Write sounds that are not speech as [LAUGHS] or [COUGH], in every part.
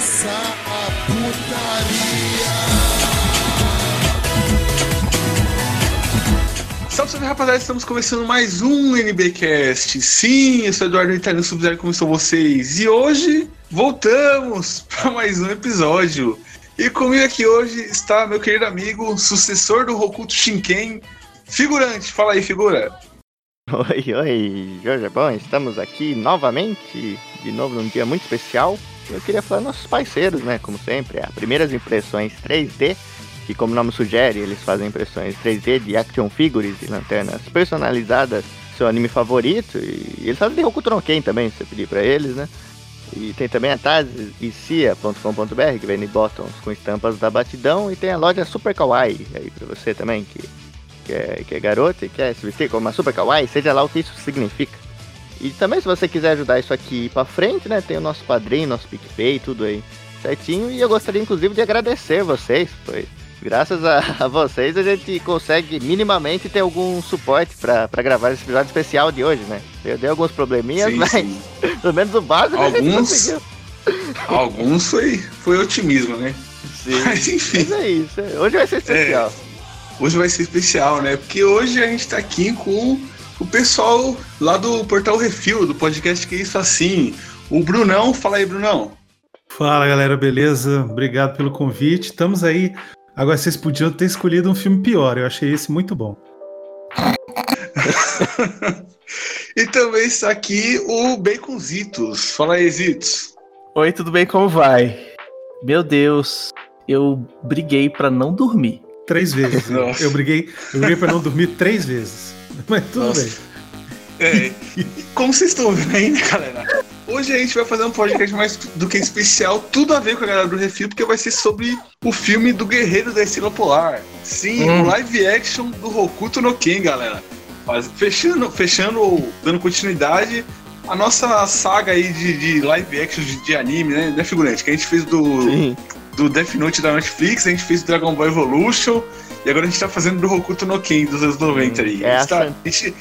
começar a putaria. Salve, salve rapaziada, estamos começando mais um NBcast. Sim, eu sou Eduardo Italiano Sub-Zero, como vocês? E hoje voltamos [LAUGHS] para mais um episódio. E comigo aqui hoje está meu querido amigo, sucessor do Hokuto Shinken, figurante. Fala aí, figura. Oi, oi, Jorge Bom, estamos aqui novamente, de novo num dia muito especial. Eu queria falar nossos parceiros, né, como sempre, as primeiras impressões 3D, que como o nome sugere, eles fazem impressões 3D de action figures e lanternas personalizadas, seu anime favorito, e eles fazem de Hokuto no Ken também, se você pedir pra eles, né. E tem também a Taz Cia.com.br, que vende bottoms com estampas da batidão, e tem a loja Super Kawaii aí pra você também, que que é, que é garota e quer se vestir como uma super kawaii, seja lá o que isso significa. E também se você quiser ajudar isso aqui para frente, né, tem o nosso padrinho, nosso PicPay, tudo aí certinho. E eu gostaria inclusive de agradecer vocês, pois graças a, [LAUGHS] a vocês a gente consegue minimamente ter algum suporte para gravar esse episódio especial de hoje, né? Eu dei alguns probleminhas, Sim, mas sim. [LAUGHS] pelo menos o básico a gente Alguns, conseguiu. alguns foi, foi otimismo, né? Sim. [LAUGHS] Mas enfim. Mas é isso, hoje vai ser especial. Hoje vai ser especial, né? Porque hoje a gente tá aqui com o pessoal lá do Portal Refil, do podcast Que Isso Assim. O Brunão, fala aí, Brunão. Fala galera, beleza? Obrigado pelo convite. Estamos aí. Agora vocês podiam ter escolhido um filme pior, eu achei esse muito bom. [LAUGHS] e também está aqui o Baconzitos. Fala aí, Zitos. Oi, tudo bem? Como vai? Meu Deus, eu briguei pra não dormir. Três vezes. [LAUGHS] Nossa. Eu briguei, eu briguei pra não dormir três vezes. [LAUGHS] Mas tudo Nossa. bem. É, como vocês estão vendo aí, né, galera? Hoje a gente vai fazer um podcast mais do que especial, tudo a ver com a galera do Refil, porque vai ser sobre o filme do Guerreiro da Estrela Polar. Sim, Hum. o live action do Hokuto no Ken, galera. Fechando, fechando, ou dando continuidade a nossa saga aí de, de live action de, de anime, né, né, figurante? Que a gente fez do, Sim. do Death Note da Netflix, a gente fez do Dragon Ball Evolution, e agora a gente tá fazendo do Hokuto no Ken dos anos 90 hum, aí. É a, tá, a gente,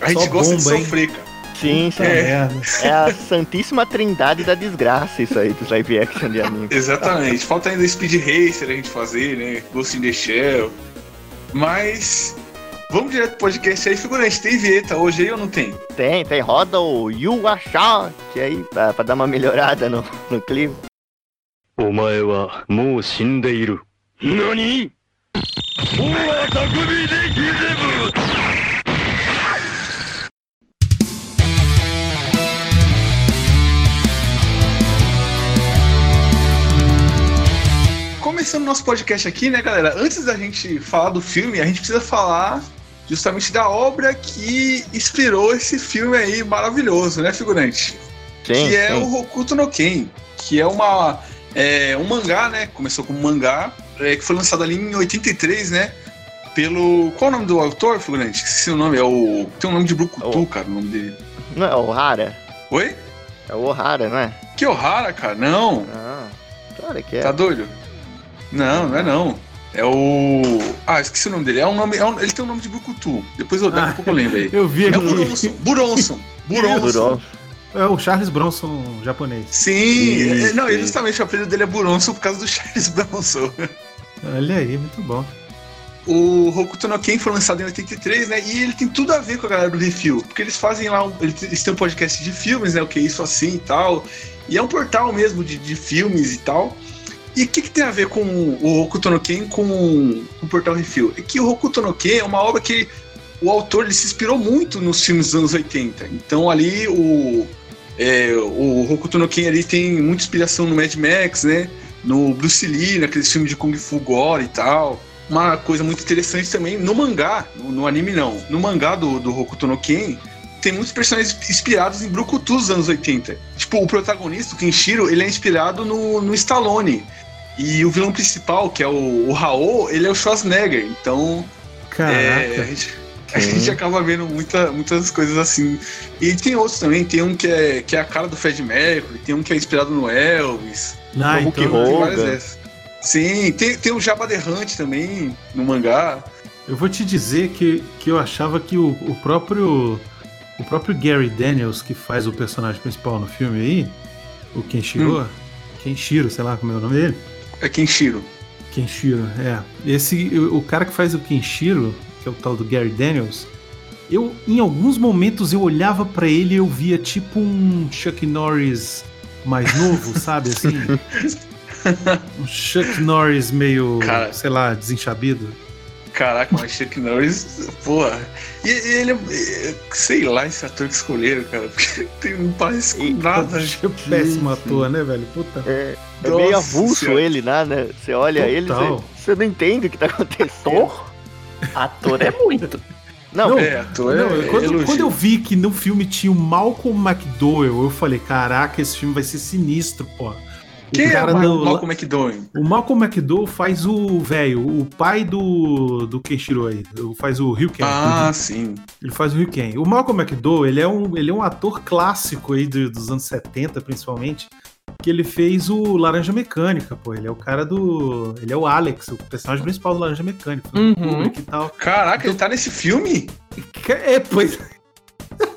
a gente gosta bomba, de sofrer, hein? cara. Sim, sim. É. é. a santíssima trindade da desgraça isso aí dos live action de anime. [LAUGHS] Exatamente. Falta ainda Speed Racer a gente fazer, né? Ghost in the Shell. Mas Vamos direto pro podcast aí, figurante. Tem vinheta hoje aí ou não tem? Tem, tem. Roda o You Achá, que aí, pra, pra, dar uma melhorada no, no clima. Omae wa mou. Nani? Começando nosso podcast aqui, né, galera? Antes da gente falar do filme, a gente precisa falar justamente da obra que inspirou esse filme aí maravilhoso, né, figurante? Sim, que é sim. o Hokuto no Ken, que é uma é, um mangá, né? Começou como mangá é, que foi lançado ali em 83, né? Pelo. Qual é o nome do autor, figurante? Esqueci o nome, é o. Tem um nome de Brucutu, O- cara, o nome dele. Não é o Ohara? Oi? É o Ohara, não é? Que Ohara, cara? Não, Ah, claro que é. tá doido? Não, não é não. É o. Ah, esqueci o nome dele. É um nome. é um- Ele tem um nome de Brucutu. Depois eu daqui a Ah, pouco eu lembro aí. [LAUGHS] Eu vi É o. Buronson. [LAUGHS] Buronson. Buronson. É o Charles Bronson japonês. Sim, Isso, é- não, e isso. justamente o apelido dele é Buronson por causa do [LAUGHS] Charles Bronson. Olha aí, muito bom. O Hokuto no Ken foi lançado em 83, né? E ele tem tudo a ver com a galera do Refil. Porque eles fazem lá, um, eles têm um podcast de filmes, né? O que é isso assim e tal. E é um portal mesmo de, de filmes e tal. E o que, que tem a ver com o Hokuto no Ken com, com o portal Refil? É que o Hokuto no Ken é uma obra que o autor ele se inspirou muito nos filmes dos anos 80. Então ali o, é, o Hokuto no Ken ali tem muita inspiração no Mad Max, né? No Bruce Lee, naqueles filmes de Kung Fu Gore e tal uma coisa muito interessante também no mangá, no, no anime não, no mangá do, do Hokuto no Ken, tem muitos personagens inspirados em Brucutu dos anos 80. Tipo, o protagonista, o Kenshiro, ele é inspirado no, no Stallone. E o vilão principal, que é o, o Raul, ele é o Schwarzenegger. Então, Caraca. é, a, gente, a gente acaba vendo muita, muitas coisas assim. E tem outros também, tem um que é, que é a cara do Fred Mercury, tem um que é inspirado no Elvis. Ah, Hulk então, Hogan. Tem. Sim, tem, tem o Jabba the Hunt também no mangá. eu vou te dizer que, que eu achava que o, o próprio o próprio Gary Daniels, que faz o personagem principal no filme aí, o Kenshiro, Kenshiro, sei lá como é o nome dele. É Kenshiro. Kenshiro, é. Esse, o cara que faz o Kenshiro, que é o tal do Gary Daniels, eu, em alguns momentos, eu olhava pra ele e eu via tipo um Chuck Norris mais novo, [LAUGHS] sabe, assim? Um Chuck Norris meio, Cara. sei lá, desenchabido. Caraca, mas Chuck Norris, porra. E, e ele é. é, Sei lá, esse ator que escolheram, cara. Porque tem- não parece com nada. Achei um péssimo ator, né, velho? Puta. É, é meio avulso Senhora. ele, né? né? Você olha ele, Total. você, você não entende o que tá acontecendo. Ator é muito. Não, Não, É, ator Não, é, quando, quando eu vi que no filme tinha o Malcolm McDowell, eu falei, caraca, esse filme vai ser sinistro, pô. O Quem é o do- Malcolm McDowell? O Malcolm McDowell faz o velho, o pai do, do Kenshiro aí, faz o Ryuken. Ah, sim. Ele faz o Ryuken. O Malcolm McDowell, ele é um, ele é um ator clássico aí do- dos anos 70, principalmente, que ele fez o Laranja Mecânica, pô. Ele é o cara do... Ele é o Alex, o personagem principal do Laranja Mecânica. Uhum. Kubrick e tal. Caraca, ele tá nesse filme? É, pois...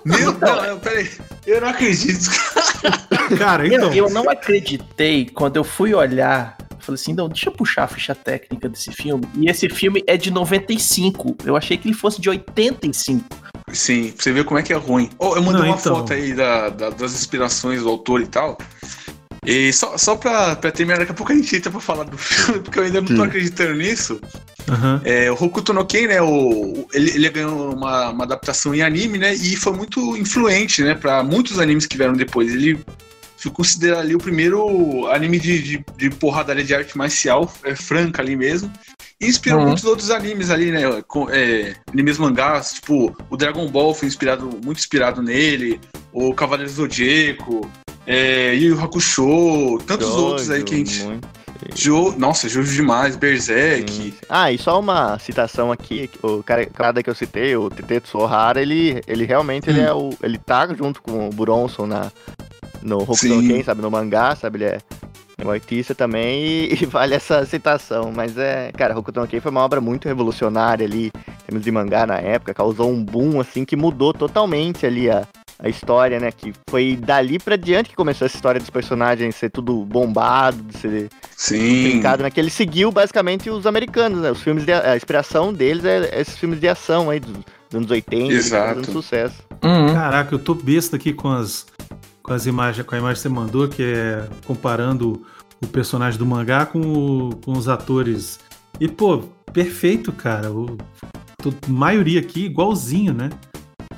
Meu Deus, não, peraí. Eu não acredito. [LAUGHS] Cara, Eu, então... eu não acreditei quando eu fui olhar. eu Falei assim, não, deixa eu puxar a ficha técnica desse filme. E esse filme é de 95. Eu achei que ele fosse de 85. Sim, pra você ver como é que é ruim. Oh, eu mandei Não, uma então. foto aí da, da- das inspirações do autor e tal. E só, só pra, pra terminar, daqui a pouco a gente entra pra falar do filme, porque eu ainda não tô Sim. acreditando nisso. Aham. É, o Hokuto no Ken, né, o, ele, ele ganhou uma, uma adaptação em anime, né, e foi muito influente, né, pra muitos animes que vieram depois. Ele foi considerado ali o primeiro anime de, de, de porradaria de arte marcial, é, franca ali mesmo. E inspirou Uhum. muitos outros animes ali, né, com, é, animes mangás, tipo, o Dragon Ball foi inspirado, muito inspirado nele, o Cavaleiro Zodíaco, é, Yu Yu Hakusho, tantos Jojo, outros aí que a gente... muito. Jo, nossa, Jojo demais, Berserk... Sim. Ah, e só uma citação aqui, o cara, que eu citei, o Tetsu Ohara, ele, ele realmente ele Hum. é o. Ele tá junto com o Bronson na, no Hokuto Ken, sabe, no mangá, sabe? Ele é um artista também e, [LAUGHS] e vale essa citação. Mas é, cara, Hokuto no Ken foi uma obra muito revolucionária ali, em termos de mangá na época, causou um boom, assim, que mudou totalmente ali a, a história, né? Que foi dali pra diante que começou essa história dos personagens ser tudo bombado, de ser Sim. brincado, né? Que ele seguiu basicamente os americanos, né? Os filmes de, a inspiração deles é esses filmes de ação aí dos, dos anos 80, que tá Exato. fazendo sucesso. Uhum. Caraca, eu tô besta aqui com as, com as imagens, com a imagem que você mandou, que é comparando o personagem do mangá com, o- com os atores. E, pô, perfeito, cara. O, tô- maioria aqui igualzinho, né?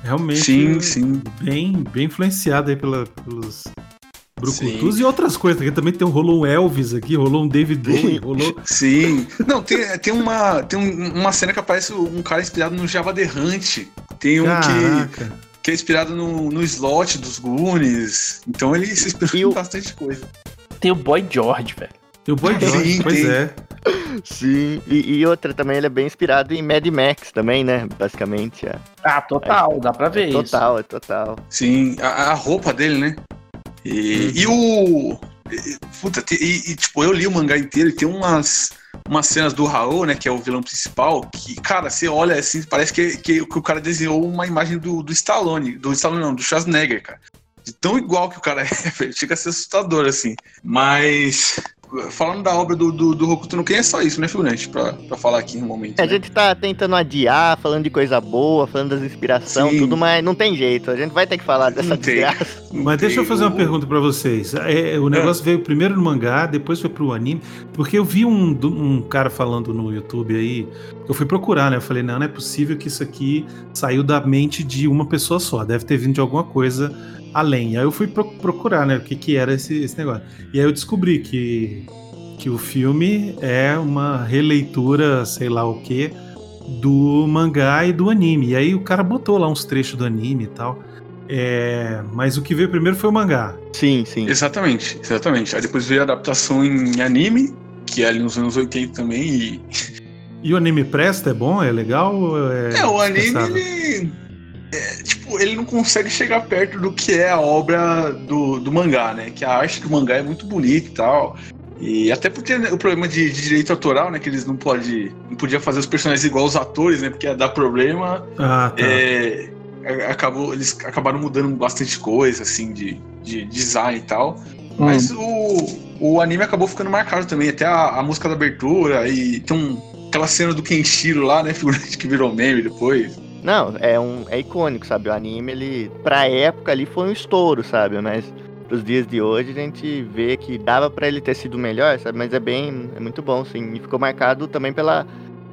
Realmente Sim, sim. bem, bem influenciado aí pela, pelos brucutus Sim. e outras coisas. Aqui também tem um, rolou um Elvis aqui, rolou um David Bowie, [LAUGHS] rolou... Sim. Não, tem, tem, uma, tem um- uma cena que aparece um cara inspirado no Java The Hunt. Tem um que, Caraca. que é inspirado no, no slot dos Goonies. Então ele se inspirou em bastante coisa. Tem o Boy George, velho. E o Boy George, Sim, pois tem. é. Sim, e, e outra também, ele é bem inspirado em Mad Max também, né? Basicamente, é, Ah, total, dá pra ver isso. total, é total. Sim, a, a roupa dele, né? E, e o. e- Puta, e, e, tipo, eu li o mangá inteiro e tem umas, umas cenas do Raul, né? Que é o vilão principal, que, cara, você olha assim, parece que, que, que o cara desenhou uma imagem do, do Stallone, do Stallone não, do Schwarzenegger, cara. De tão igual que o cara [LAUGHS] é, velho, chega a ser assustador, assim. Mas. Falando da obra do, do, do Hokuto no Ken, é só isso, né, Figurante? Pra, pra falar aqui no momento. A né? gente tá tentando adiar, falando de coisa boa, falando das inspirações, tudo, mas não tem jeito. A gente vai ter que falar dessa Não tem. desgraça. Mas deixa eu fazer uma O- pergunta pra vocês. É, o negócio veio primeiro no mangá, depois foi pro anime, porque eu vi um, um cara falando no YouTube aí, eu fui procurar, né? Eu falei, não, não é possível que isso aqui saiu da mente de uma pessoa só, deve ter vindo de alguma coisa além. Aí eu fui pro- procurar, né, o que, que era esse, esse negócio. E aí eu descobri que, que o filme é uma releitura, sei lá o que, do mangá e do anime. E aí o cara botou lá uns trechos do anime e tal. É, mas o que veio primeiro foi o mangá. Sim, sim. Exatamente, exatamente. Aí depois veio a adaptação em anime, que é ali nos anos 80 também, e. E o anime presta? É bom? É legal? É, É, o anime, ele. É, tipo, ele não consegue chegar perto do que é a obra do, do mangá, né? Que a arte do mangá é muito bonita e tal. E até porque né, o problema de, de direito autoral, né? Que eles não podem. Não podiam fazer os personagens igual os atores, né? Porque ia dar problema. Ah, tá. É, a- acabou, eles acabaram mudando bastante coisa, assim, de, de design e tal. Hum. Mas o, o anime acabou ficando marcado também. Até a, a música da abertura e tem um, aquela cena do Kenshiro lá, né? [LAUGHS] Figurante que virou meme depois. Não, é um é icônico, sabe? O anime, ele, pra época ali, foi um estouro, sabe? Mas pros dias de hoje a gente vê que dava pra ele ter sido melhor, sabe? Mas é bem, é muito bom, sim. E ficou marcado também pela,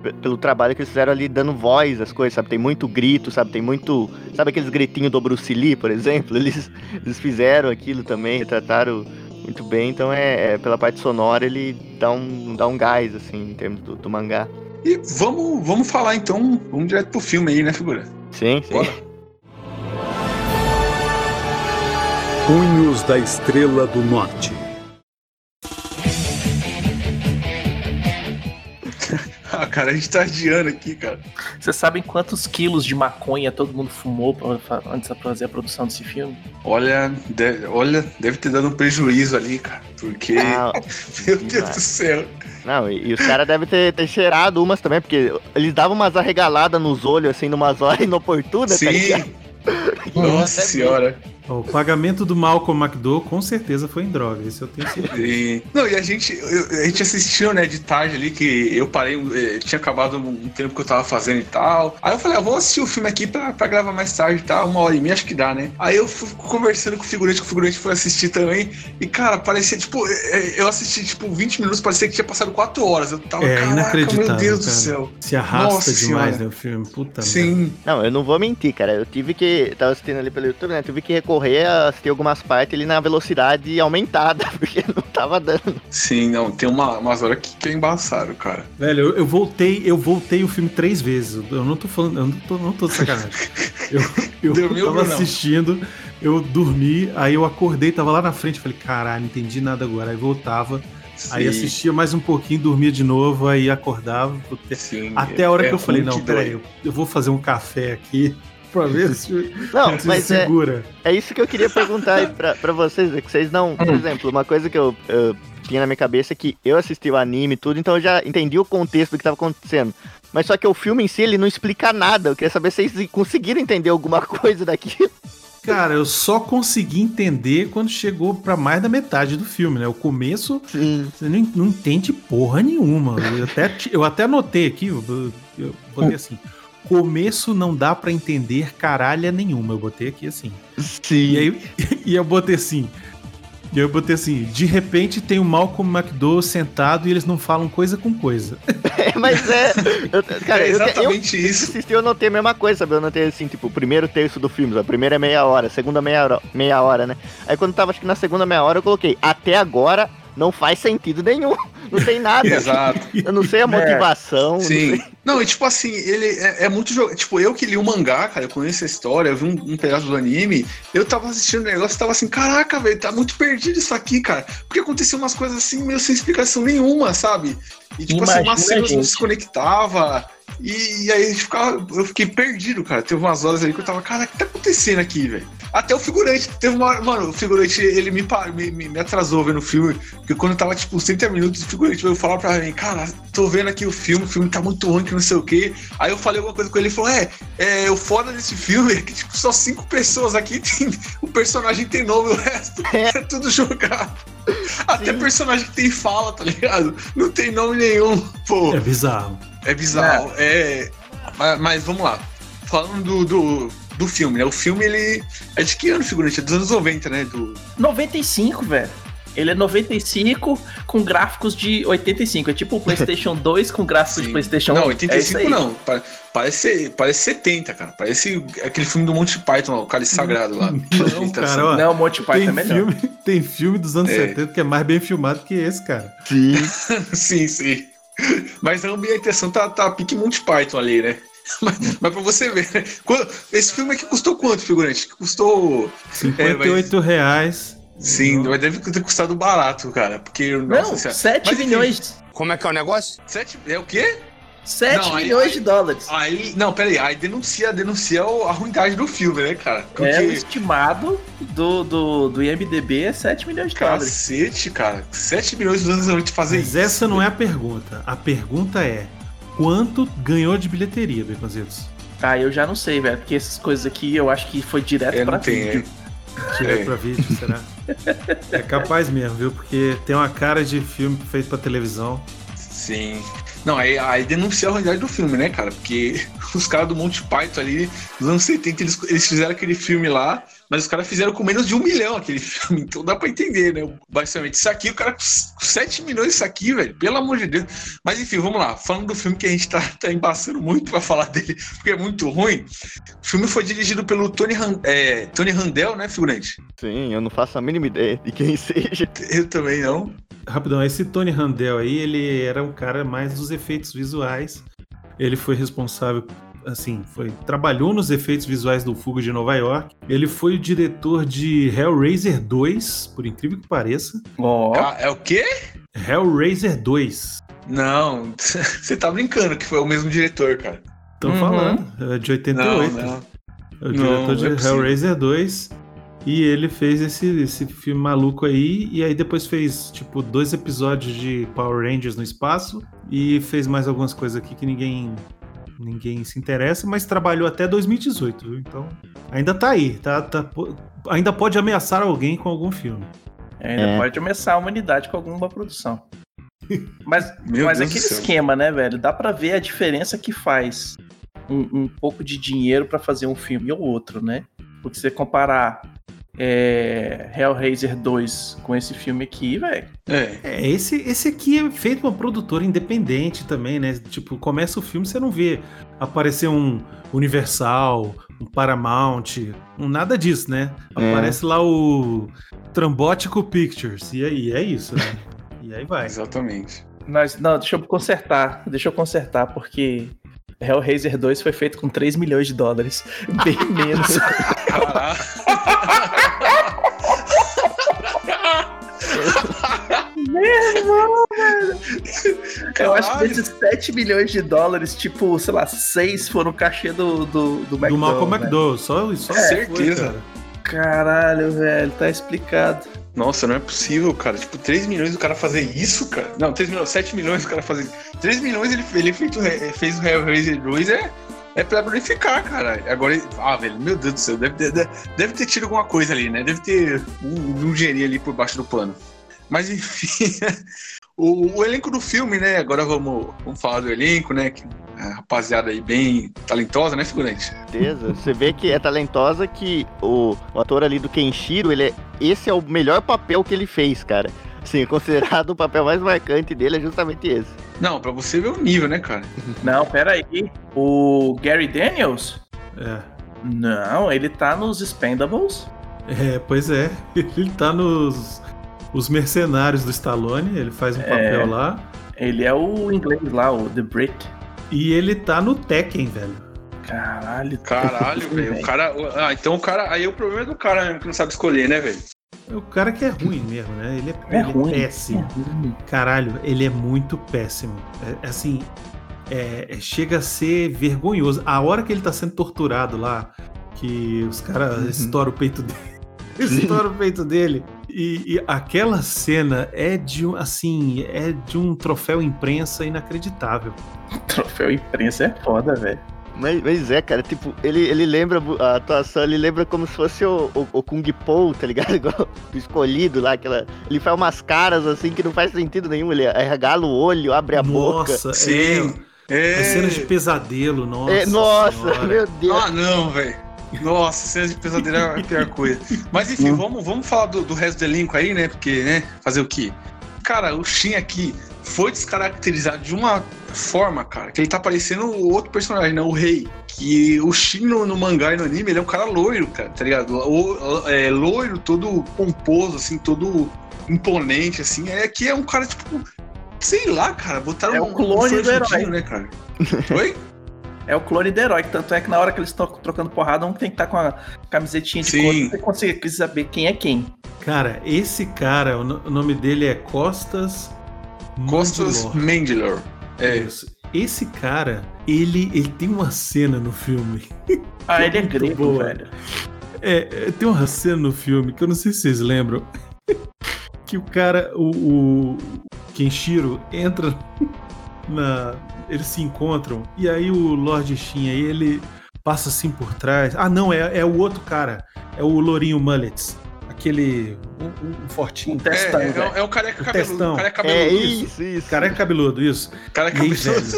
pe- pelo trabalho que eles fizeram ali dando voz às coisas, sabe? Tem muito grito, sabe? Tem muito. Sabe aqueles gritinhos do Bruce Lee, por [LAUGHS] exemplo? Eles, eles fizeram aquilo também, retrataram muito bem. Então é, é, pela parte sonora ele dá um, dá um gás, assim, em termos do, do mangá. E vamos, vamos falar então, vamos direto pro filme aí, né, figura? Sim, sim. Bora. Punhos da Estrela do Norte. Cara, a gente tá adiando aqui, cara. Vocês sabem quantos quilos de maconha todo mundo fumou pra, antes de fazer a produção desse filme? Olha, de- olha, deve ter dado um prejuízo ali, cara. Porque, Ah, [LAUGHS] meu Deus do céu. Não, e, e os caras devem ter, ter cheirado umas também, porque eles davam umas arregaladas nos olhos, assim, numas horas [LAUGHS] inoportunas, tá? Sim. Nossa senhora. Ó, O pagamento do Malcolm McDowell com certeza foi em droga, isso eu tenho certeza. E- Não, e a gente, eu- a gente assistiu, né, de tarde ali, que eu parei, eh, tinha acabado um tempo que eu tava fazendo e tal. Aí eu falei, ah, vou assistir o filme aqui pra, pra gravar mais tarde e tal, uma hora e meia, acho que dá, né? Aí eu fui conversando com o figurante, que o figurante foi assistir também. E, cara, parecia, tipo, eh, eu assisti, tipo, 20 minutos, parecia que tinha passado 4 horas. Eu tava, É caraca, inacreditável, meu Deus do cara. céu. Se arrasta Nossa demais, senhora. né, o filme. Puta merda. Sim, Não, eu não vou mentir, cara. Eu tive que. Tava assistindo ali pelo YouTube, né? Tive que recorrer a assistir algumas partes ali na velocidade aumentada, [LAUGHS] porque não tava dando. sim, não, tem uma, umas horas que, que é embaçado, cara. Velho, eu, eu voltei, eu voltei o filme três vezes. Eu não tô falando, eu não tô, não tô de sacanagem. [LAUGHS] Eu, eu Dormiu, tava assistindo, eu dormi, aí eu acordei, tava lá na frente, falei, caralho, não entendi nada agora. Aí voltava, aí Sim, assistia mais um pouquinho, dormia de novo, aí acordava. sim, Até a hora é que eu falei, não, peraí, eu, eu vou fazer um café aqui pra [LAUGHS] ver se, Não, se mas é, segura. é isso que eu queria perguntar aí pra, pra vocês. É que vocês não. Por exemplo, uma coisa que eu, eu tinha na minha cabeça é que eu assisti o anime e tudo, então eu já entendi o contexto do que tava acontecendo. Mas só que o filme em si, ele não explica nada. Eu queria saber se vocês conseguiram entender alguma [LAUGHS] coisa daquilo. Cara, eu só consegui entender quando chegou pra mais da metade do filme, né? O começo Sim. Você não, não entende porra nenhuma. Eu até, eu até anotei aqui, eu, eu botei assim. Começo não dá pra entender caralha nenhuma. Eu botei aqui assim. Sim. E aí [LAUGHS] e eu botei assim. E eu botei assim, de repente tem o Malcolm McDowell sentado e eles não falam coisa com coisa. [LAUGHS] É, mas é. eu- cara, É eu, eu, exatamente isso. assisti, eu notei a mesma coisa, sabe? Eu notei assim, tipo, o primeiro terço do filme, a primeira é meia hora, a segunda meia hora, meia hora, né? Aí quando tava, acho que na segunda meia hora, eu coloquei, até agora não faz sentido nenhum. [LAUGHS] Não tem nada. Exato. Eu não sei a motivação. não Sim. sei- Não, e tipo assim, ele é, é muito jogo. Tipo, eu que li o mangá, cara, eu conheço a história, eu vi um, um pedaço do anime, eu tava assistindo o negócio e tava assim, caraca, velho, tá muito perdido isso aqui, cara. Porque aconteceu umas coisas assim, meio sem explicação nenhuma, sabe? E tipo assim, Imagina, umas cenas não se conectava. E, e aí a gente ficava, eu fiquei perdido, cara. Teve umas horas ali que eu tava, cara, o que tá acontecendo aqui, velho? Até o figurante, teve uma mano, o figurante, ele me, me, me, me atrasou vendo o filme, porque quando tava, tipo, uns 30 minutos, o figurante veio falar pra mim, cara, tô vendo aqui o filme, o filme tá muito ruim, que não sei o quê. Aí eu falei alguma coisa com ele, ele falou, é, é, o foda desse filme é que, tipo, só cinco pessoas aqui [LAUGHS] tem, o personagem tem nome, o resto é, tudo jogado. Até Sim. personagem que tem fala, tá ligado? Não tem nome nenhum, pô. É bizarro. É bizarro. É. Mas, mas vamos lá. Falando do, do, do filme, né? O filme, ele. É de que ano, figurante? É dos anos 90, né? Do... 95, velho. Ele é 95 com gráficos de 85. É tipo o PlayStation [LAUGHS] 2 com gráficos de Sim. PlayStation 1. Não, É 85 isso aí. não. Pa- Parece, parece 70, cara. Parece aquele filme do Monty Python, o Cálice Sagrado lá. [LAUGHS] Não, cara, ó, Não, Monty Python é tem, melhor. filme, tem filme dos anos É. 70 que é mais bem filmado que esse, cara. Sim. [LAUGHS] sim, sim. Mas a ambientação tá, tá pique Monty Python ali, né? [LAUGHS] Mas, mas pra você ver, né? Esse filme aqui custou quanto, figurante? Custou. 58 reais. Sim, mas deve ter custado barato, cara. Porque. Nossa Não, senhora. 7 Mas, enfim, milhões. Como é que é o negócio? Sete, é o quê? 7 Não, milhões aí- de dólares. Aí, não, peraí, aí denuncia, denuncia a ruindade do filme, né, cara? Porque, É, o estimado do, do, do IMDB é 7 milhões de dólares. cacete, cara, 7 milhões de anos de fazer Mas isso. essa não é a pergunta. A pergunta é: quanto ganhou de bilheteria, Beconzitos? Ah, eu já não sei, velho, porque essas coisas aqui eu acho que foi direto É, pra vídeo. [LAUGHS] Direto É. pra vídeo, será? É capaz mesmo, viu? Porque tem uma cara de filme feito pra televisão. Sim. Não, aí, aí denuncia a realidade do filme, né, cara? Porque [LAUGHS] os caras do Monty Python ali, nos anos 70, eles, eles fizeram aquele filme lá, mas os caras fizeram com menos de um milhão aquele filme. Então dá pra entender, né? Basicamente, isso aqui, o cara com 7 milhões isso aqui, velho. Pelo amor de Deus. Mas enfim, vamos lá. Falando do filme que a gente tá, tá embaçando muito pra falar dele, porque é muito ruim. O filme foi dirigido pelo Tony, Han, é, Tony Handel, né, figurante? Sim, eu não faço a mínima ideia de quem [LAUGHS] seja. Eu também não. Rapidão, esse Tony Handel aí, ele era um cara mais dos efeitos visuais. Ele foi responsável, assim, foi trabalhou nos efeitos visuais do Fuga de Nova York. Ele foi o diretor de Hellraiser 2, por incrível que pareça. Ó, Ca- É o quê? Hellraiser 2. Não, [LAUGHS] você tá brincando que foi o mesmo diretor, cara. Estão Uhum. falando, é de 88. Não, não. É o diretor não de é. Hellraiser 2. E ele fez esse, esse filme maluco aí. E aí depois fez, tipo, dois episódios de Power Rangers no espaço. E fez mais algumas coisas aqui que ninguém ninguém se interessa. Mas trabalhou até 2018, viu? Então, ainda tá aí. Tá, tá, ainda pode ameaçar alguém com algum filme. ainda É. pode começar a humanidade com alguma produção. [LAUGHS] Mas, mas aquele esquema, né, velho? Dá pra ver a diferença que faz um, um pouco de dinheiro pra fazer um filme ou outro, né? Porque você comparar é, Hellraiser 2 com esse filme aqui, velho. É. É, esse, esse aqui é feito por uma produtora independente também, né? Tipo, começa o filme, você não vê aparecer um Universal, um Paramount, um nada disso, né? É. Aparece lá o Trambótico Pictures, e aí é isso, né? [LAUGHS] E aí vai. Exatamente. Nós, não, deixa eu consertar. Deixa eu consertar, porque Hellraiser 2 foi feito com 3 milhões de dólares. Bem [LAUGHS] menos. Caraca. Eu acho que desses 7 milhões de dólares, tipo, sei lá, 6 foram o cachê do, do, do Do Malcolm McDowell, né? Só, só É, foi, certeza. cara. Caralho, velho, tá explicado. Nossa, não é possível, cara. Tipo, 3 milhões do cara fazer isso, cara. Não, 3 milhões, 7 milhões do cara fazer. 3 milhões ele, ele feito, fez o Hellraiser 2 é, é pra glorificar, cara. Agora, ah, velho, meu Deus do céu, deve, deve, deve ter tido alguma coisa ali, né? Deve ter um, um ali por baixo do pano. Mas enfim, [LAUGHS] o, o elenco do filme, né? Agora vamos, vamos falar do elenco, né? Que, a rapaziada aí bem talentosa, né, figurante? certeza. Você vê que é talentosa que o, o ator ali do Kenshiro, ele é, esse é o melhor papel que ele fez, cara. Sim, [LAUGHS] considerado o papel mais marcante dele é justamente esse. Não, pra você ver o nível, né, cara? [LAUGHS] Não, pera aí. O Gary Daniels? É. Não, ele tá nos Expendables. É, pois é. [LAUGHS] Ele tá nos os mercenários do Stallone, ele faz um É. papel lá. Ele é o inglês lá, o The Brick. E ele tá no Tekken, velho. Caralho. Caralho, velho. O cara. Ah, então o cara. Aí o problema é do cara mesmo que não sabe escolher, né, velho? É o cara que é ruim mesmo, né? Ele é, É ele ruim. péssimo. Caralho, ele é muito péssimo. É, assim, é, é- chega a ser vergonhoso. A hora que ele tá sendo torturado lá, que os caras Uhum. estouram o peito dele. [LAUGHS] Estouram o peito dele. E, e aquela cena é de um, assim, é de um troféu imprensa inacreditável. [LAUGHS] Troféu imprensa é foda, velho. Mas, mas é, cara, tipo, ele, ele lembra a atuação, ele lembra como se fosse o, o, o Kung Po, tá ligado? [LAUGHS] Igual o escolhido lá, aquela. Ele faz umas caras assim que não faz sentido nenhum. Ele arregala o olho, abre a boca. Nossa, Sim. é, É. é cenas de pesadelo, nossa. É, nossa, senhora. meu Deus. Ah, não, velho. Nossa, cenas de pesadelo é a pior coisa. Mas enfim, vamos, vamos falar do, do resto do elenco aí, né? Porque, né? Fazer o quê? Cara, o Shin aqui foi descaracterizado de uma forma, cara, que ele tá parecendo o outro personagem, né? O rei. Que o Shin no, no mangá e no anime, ele é um cara loiro, cara, tá ligado? O, é, loiro, todo pomposo, assim, todo imponente, assim. É que é um cara, tipo, sei lá, cara, botaram É o um- clone um do herói. né, cara? Oi? [LAUGHS] É o clone do herói, tanto é que na hora que eles estão trocando porrada, um tem que estar com a camisetinha de Sim. cor. Você consegue saber quem é quem. Cara, esse cara, o, no- o nome dele é Costas Costas Mandylor. Mandylor. É. Isso. Esse cara, ele, ele tem uma cena no filme. Ah, ele é grego, boa. velho. É, é, tem uma cena no filme que eu não sei se vocês lembram. [LAUGHS] que o cara, o, o Kenshiro, entra [LAUGHS] na. Eles se encontram. E aí o Lord Shin aí, ele passa assim por trás. Ah, não, é, é o outro cara. É o Lourinho Mullets. Aquele. Um, um fortinho. É, Testão, é, velho. é o careca O cabeludo. testão. Careca É cabeludo. isso, isso. Careca cabeludo, isso. Careca aí, cabeludo.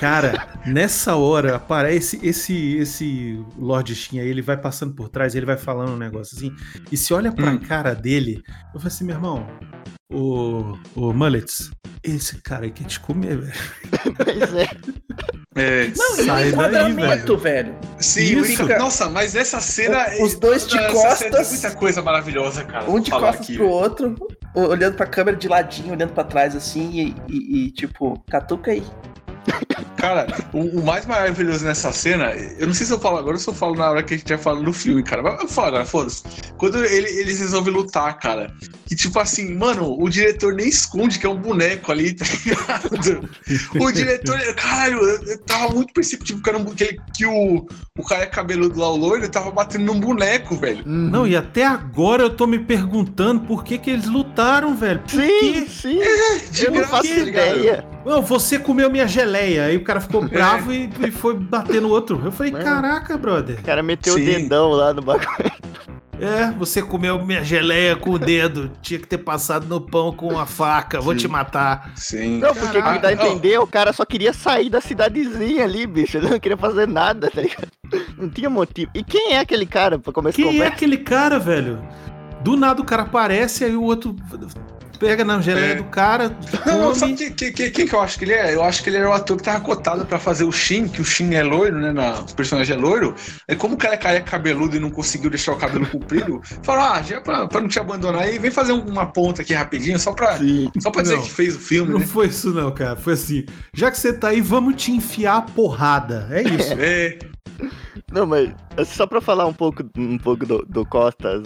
Cara, nessa hora aparece esse esse Lord Shin aí, ele vai passando por trás, ele vai falando um negócio assim. E se olha pra Hum. cara dele, eu falei assim, meu irmão, o, o Mullets, esse cara aí quer te comer, velho. Pois é. É, Não, Sai o daí, enquadramento, velho. sim, o Nossa, mas essa cena. Os dois de costas. Muita coisa maravilhosa, cara. Um de costas aqui. pro outro, o- olhando pra câmera de ladinho, olhando pra trás assim, e, e- e, tipo, catuca aí. Cara, o, o mais maravilhoso nessa cena, eu não sei se eu falo agora ou se eu falo na hora que a gente vai falar no filme, cara. Mas eu vou falar agora, foda-se. Quando ele- eles resolvem lutar, cara. Que tipo assim, mano, o diretor nem esconde que é um boneco ali, tá ligado? O diretor, caralho, eu, eu tava muito perceptivo que, era um, que, ele- que o, o cara é cabeludo lá, o loiro, tava batendo num boneco, velho. Não, e até agora eu tô me perguntando por que que eles lutaram, velho. Por Sim, quê? sim. De Eu não graça, faço tá ligado? Não, você comeu minha geleia. Aí o cara ficou [LAUGHS] bravo e, e foi bater no outro. Eu falei, Mano. caraca, brother. O cara meteu Sim. o dedão lá no bagulho. É, você comeu minha geleia com o dedo. Tinha que ter passado no pão com a faca. Vou Sim. te matar. Sim. Não, porque o que dá a entender, o cara só queria sair da cidadezinha ali, bicho. Ele não queria fazer nada, tá ligado? Não tinha motivo. E quem é aquele cara pra começar a Quem é aquele cara, velho? Do nada o cara aparece, aí o outro pega na geleia É. do cara, Não, sabe quem que, que, quem que eu acho que ele é? Eu acho que ele era o ator que tava cotado pra fazer o Shin, que o Shin é loiro, né? Na, o personagem é loiro. Aí, como o cara é careca cabeludo e não conseguiu deixar o cabelo comprido, falou: ah, já pra, pra não te abandonar aí, vem fazer uma ponta aqui rapidinho, só pra, Sim. só pra dizer Não. que fez o filme, Não né? foi isso não, cara. Foi assim, já que você tá aí, vamos te enfiar a porrada. É isso. É, Não, mas só pra falar um pouco, um pouco do, do Costas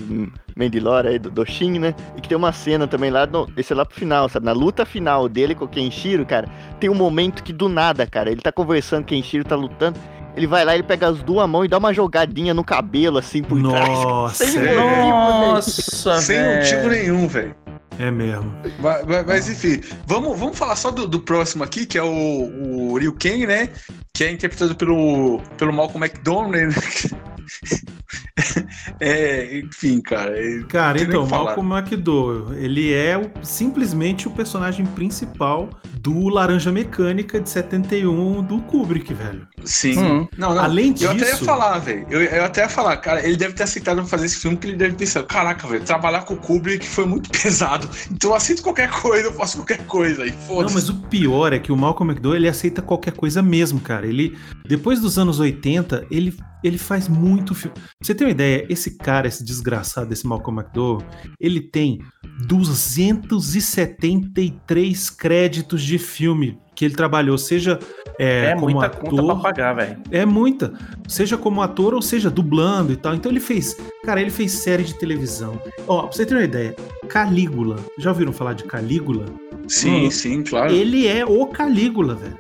Mendilora aí, do, do Shin, né? E que tem uma cena também lá, no, esse é lá pro final, sabe? Na luta final dele com o Kenshiro, cara, tem um momento que do nada, cara, ele tá conversando, Kenshiro tá lutando, ele vai lá, ele pega as duas mãos e dá uma jogadinha no cabelo, assim, por trás. Nossa, Sem motivo, Nossa, sem motivo nenhum, velho. É mesmo. Mas, mas- mas, enfim, vamos, vamos falar só do, do próximo aqui, que é o, o Ryu Ken, né? Que é interpretado pelo, pelo Malcolm McDonald, né? [LAUGHS] [LAUGHS] É, enfim, cara. é- Cara, então, que. Malcolm McDowell, ele é o- simplesmente o personagem principal do Laranja Mecânica de 71 do Kubrick, velho. Sim. Hum. Não, não. Além Eu até ia disso- falar, velho. Eu, eu até ia falar, cara, ele deve ter aceitado fazer esse filme, porque ele deve pensar, caraca, velho, trabalhar com o Kubrick foi muito [LAUGHS] pesado. Então eu aceito qualquer coisa, eu faço qualquer coisa aí, Não, foda-se. mas o pior é que o Malcolm McDowell, ele aceita qualquer coisa mesmo, cara. Ele, depois dos anos 80, ele, ele faz muito filme. Pra você ter uma ideia, esse cara, esse desgraçado, esse Malcolm McDowell, ele tem 273 créditos de filme que ele trabalhou, seja é, É, como muita ator... conta pra pagar, velho. É muita. Seja como ator ou seja dublando e tal. Então ele fez. Cara, ele fez série de televisão. Ó, pra você ter uma ideia, Calígula. Já ouviram falar de Calígula? Sim, Hum. sim, claro. Ele é o Calígula, velho.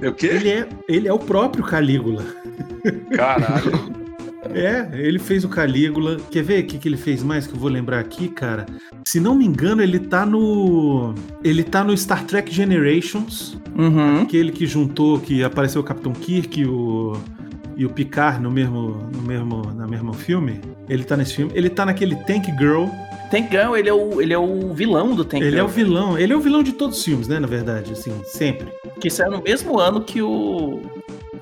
É o quê? Ele é, ele é o próprio Calígula. Caralho. É, ele fez o Calígula. Quer ver o que, que ele fez mais que eu vou lembrar aqui, cara? Se não me engano, ele tá no. Ele tá no Star Trek Generations. Uhum. Aquele que juntou, que apareceu o Capitão Kirk o, e o Picard no mesmo, no mesmo, na mesmo filme. Ele tá nesse filme. Ele tá naquele Tank Girl. Tank Gun, ele é o, ele é o vilão do Tank ele Gun. é o vilão. Ele é o vilão de todos os filmes, né? Na verdade, assim, sempre. Que saiu no mesmo ano que o.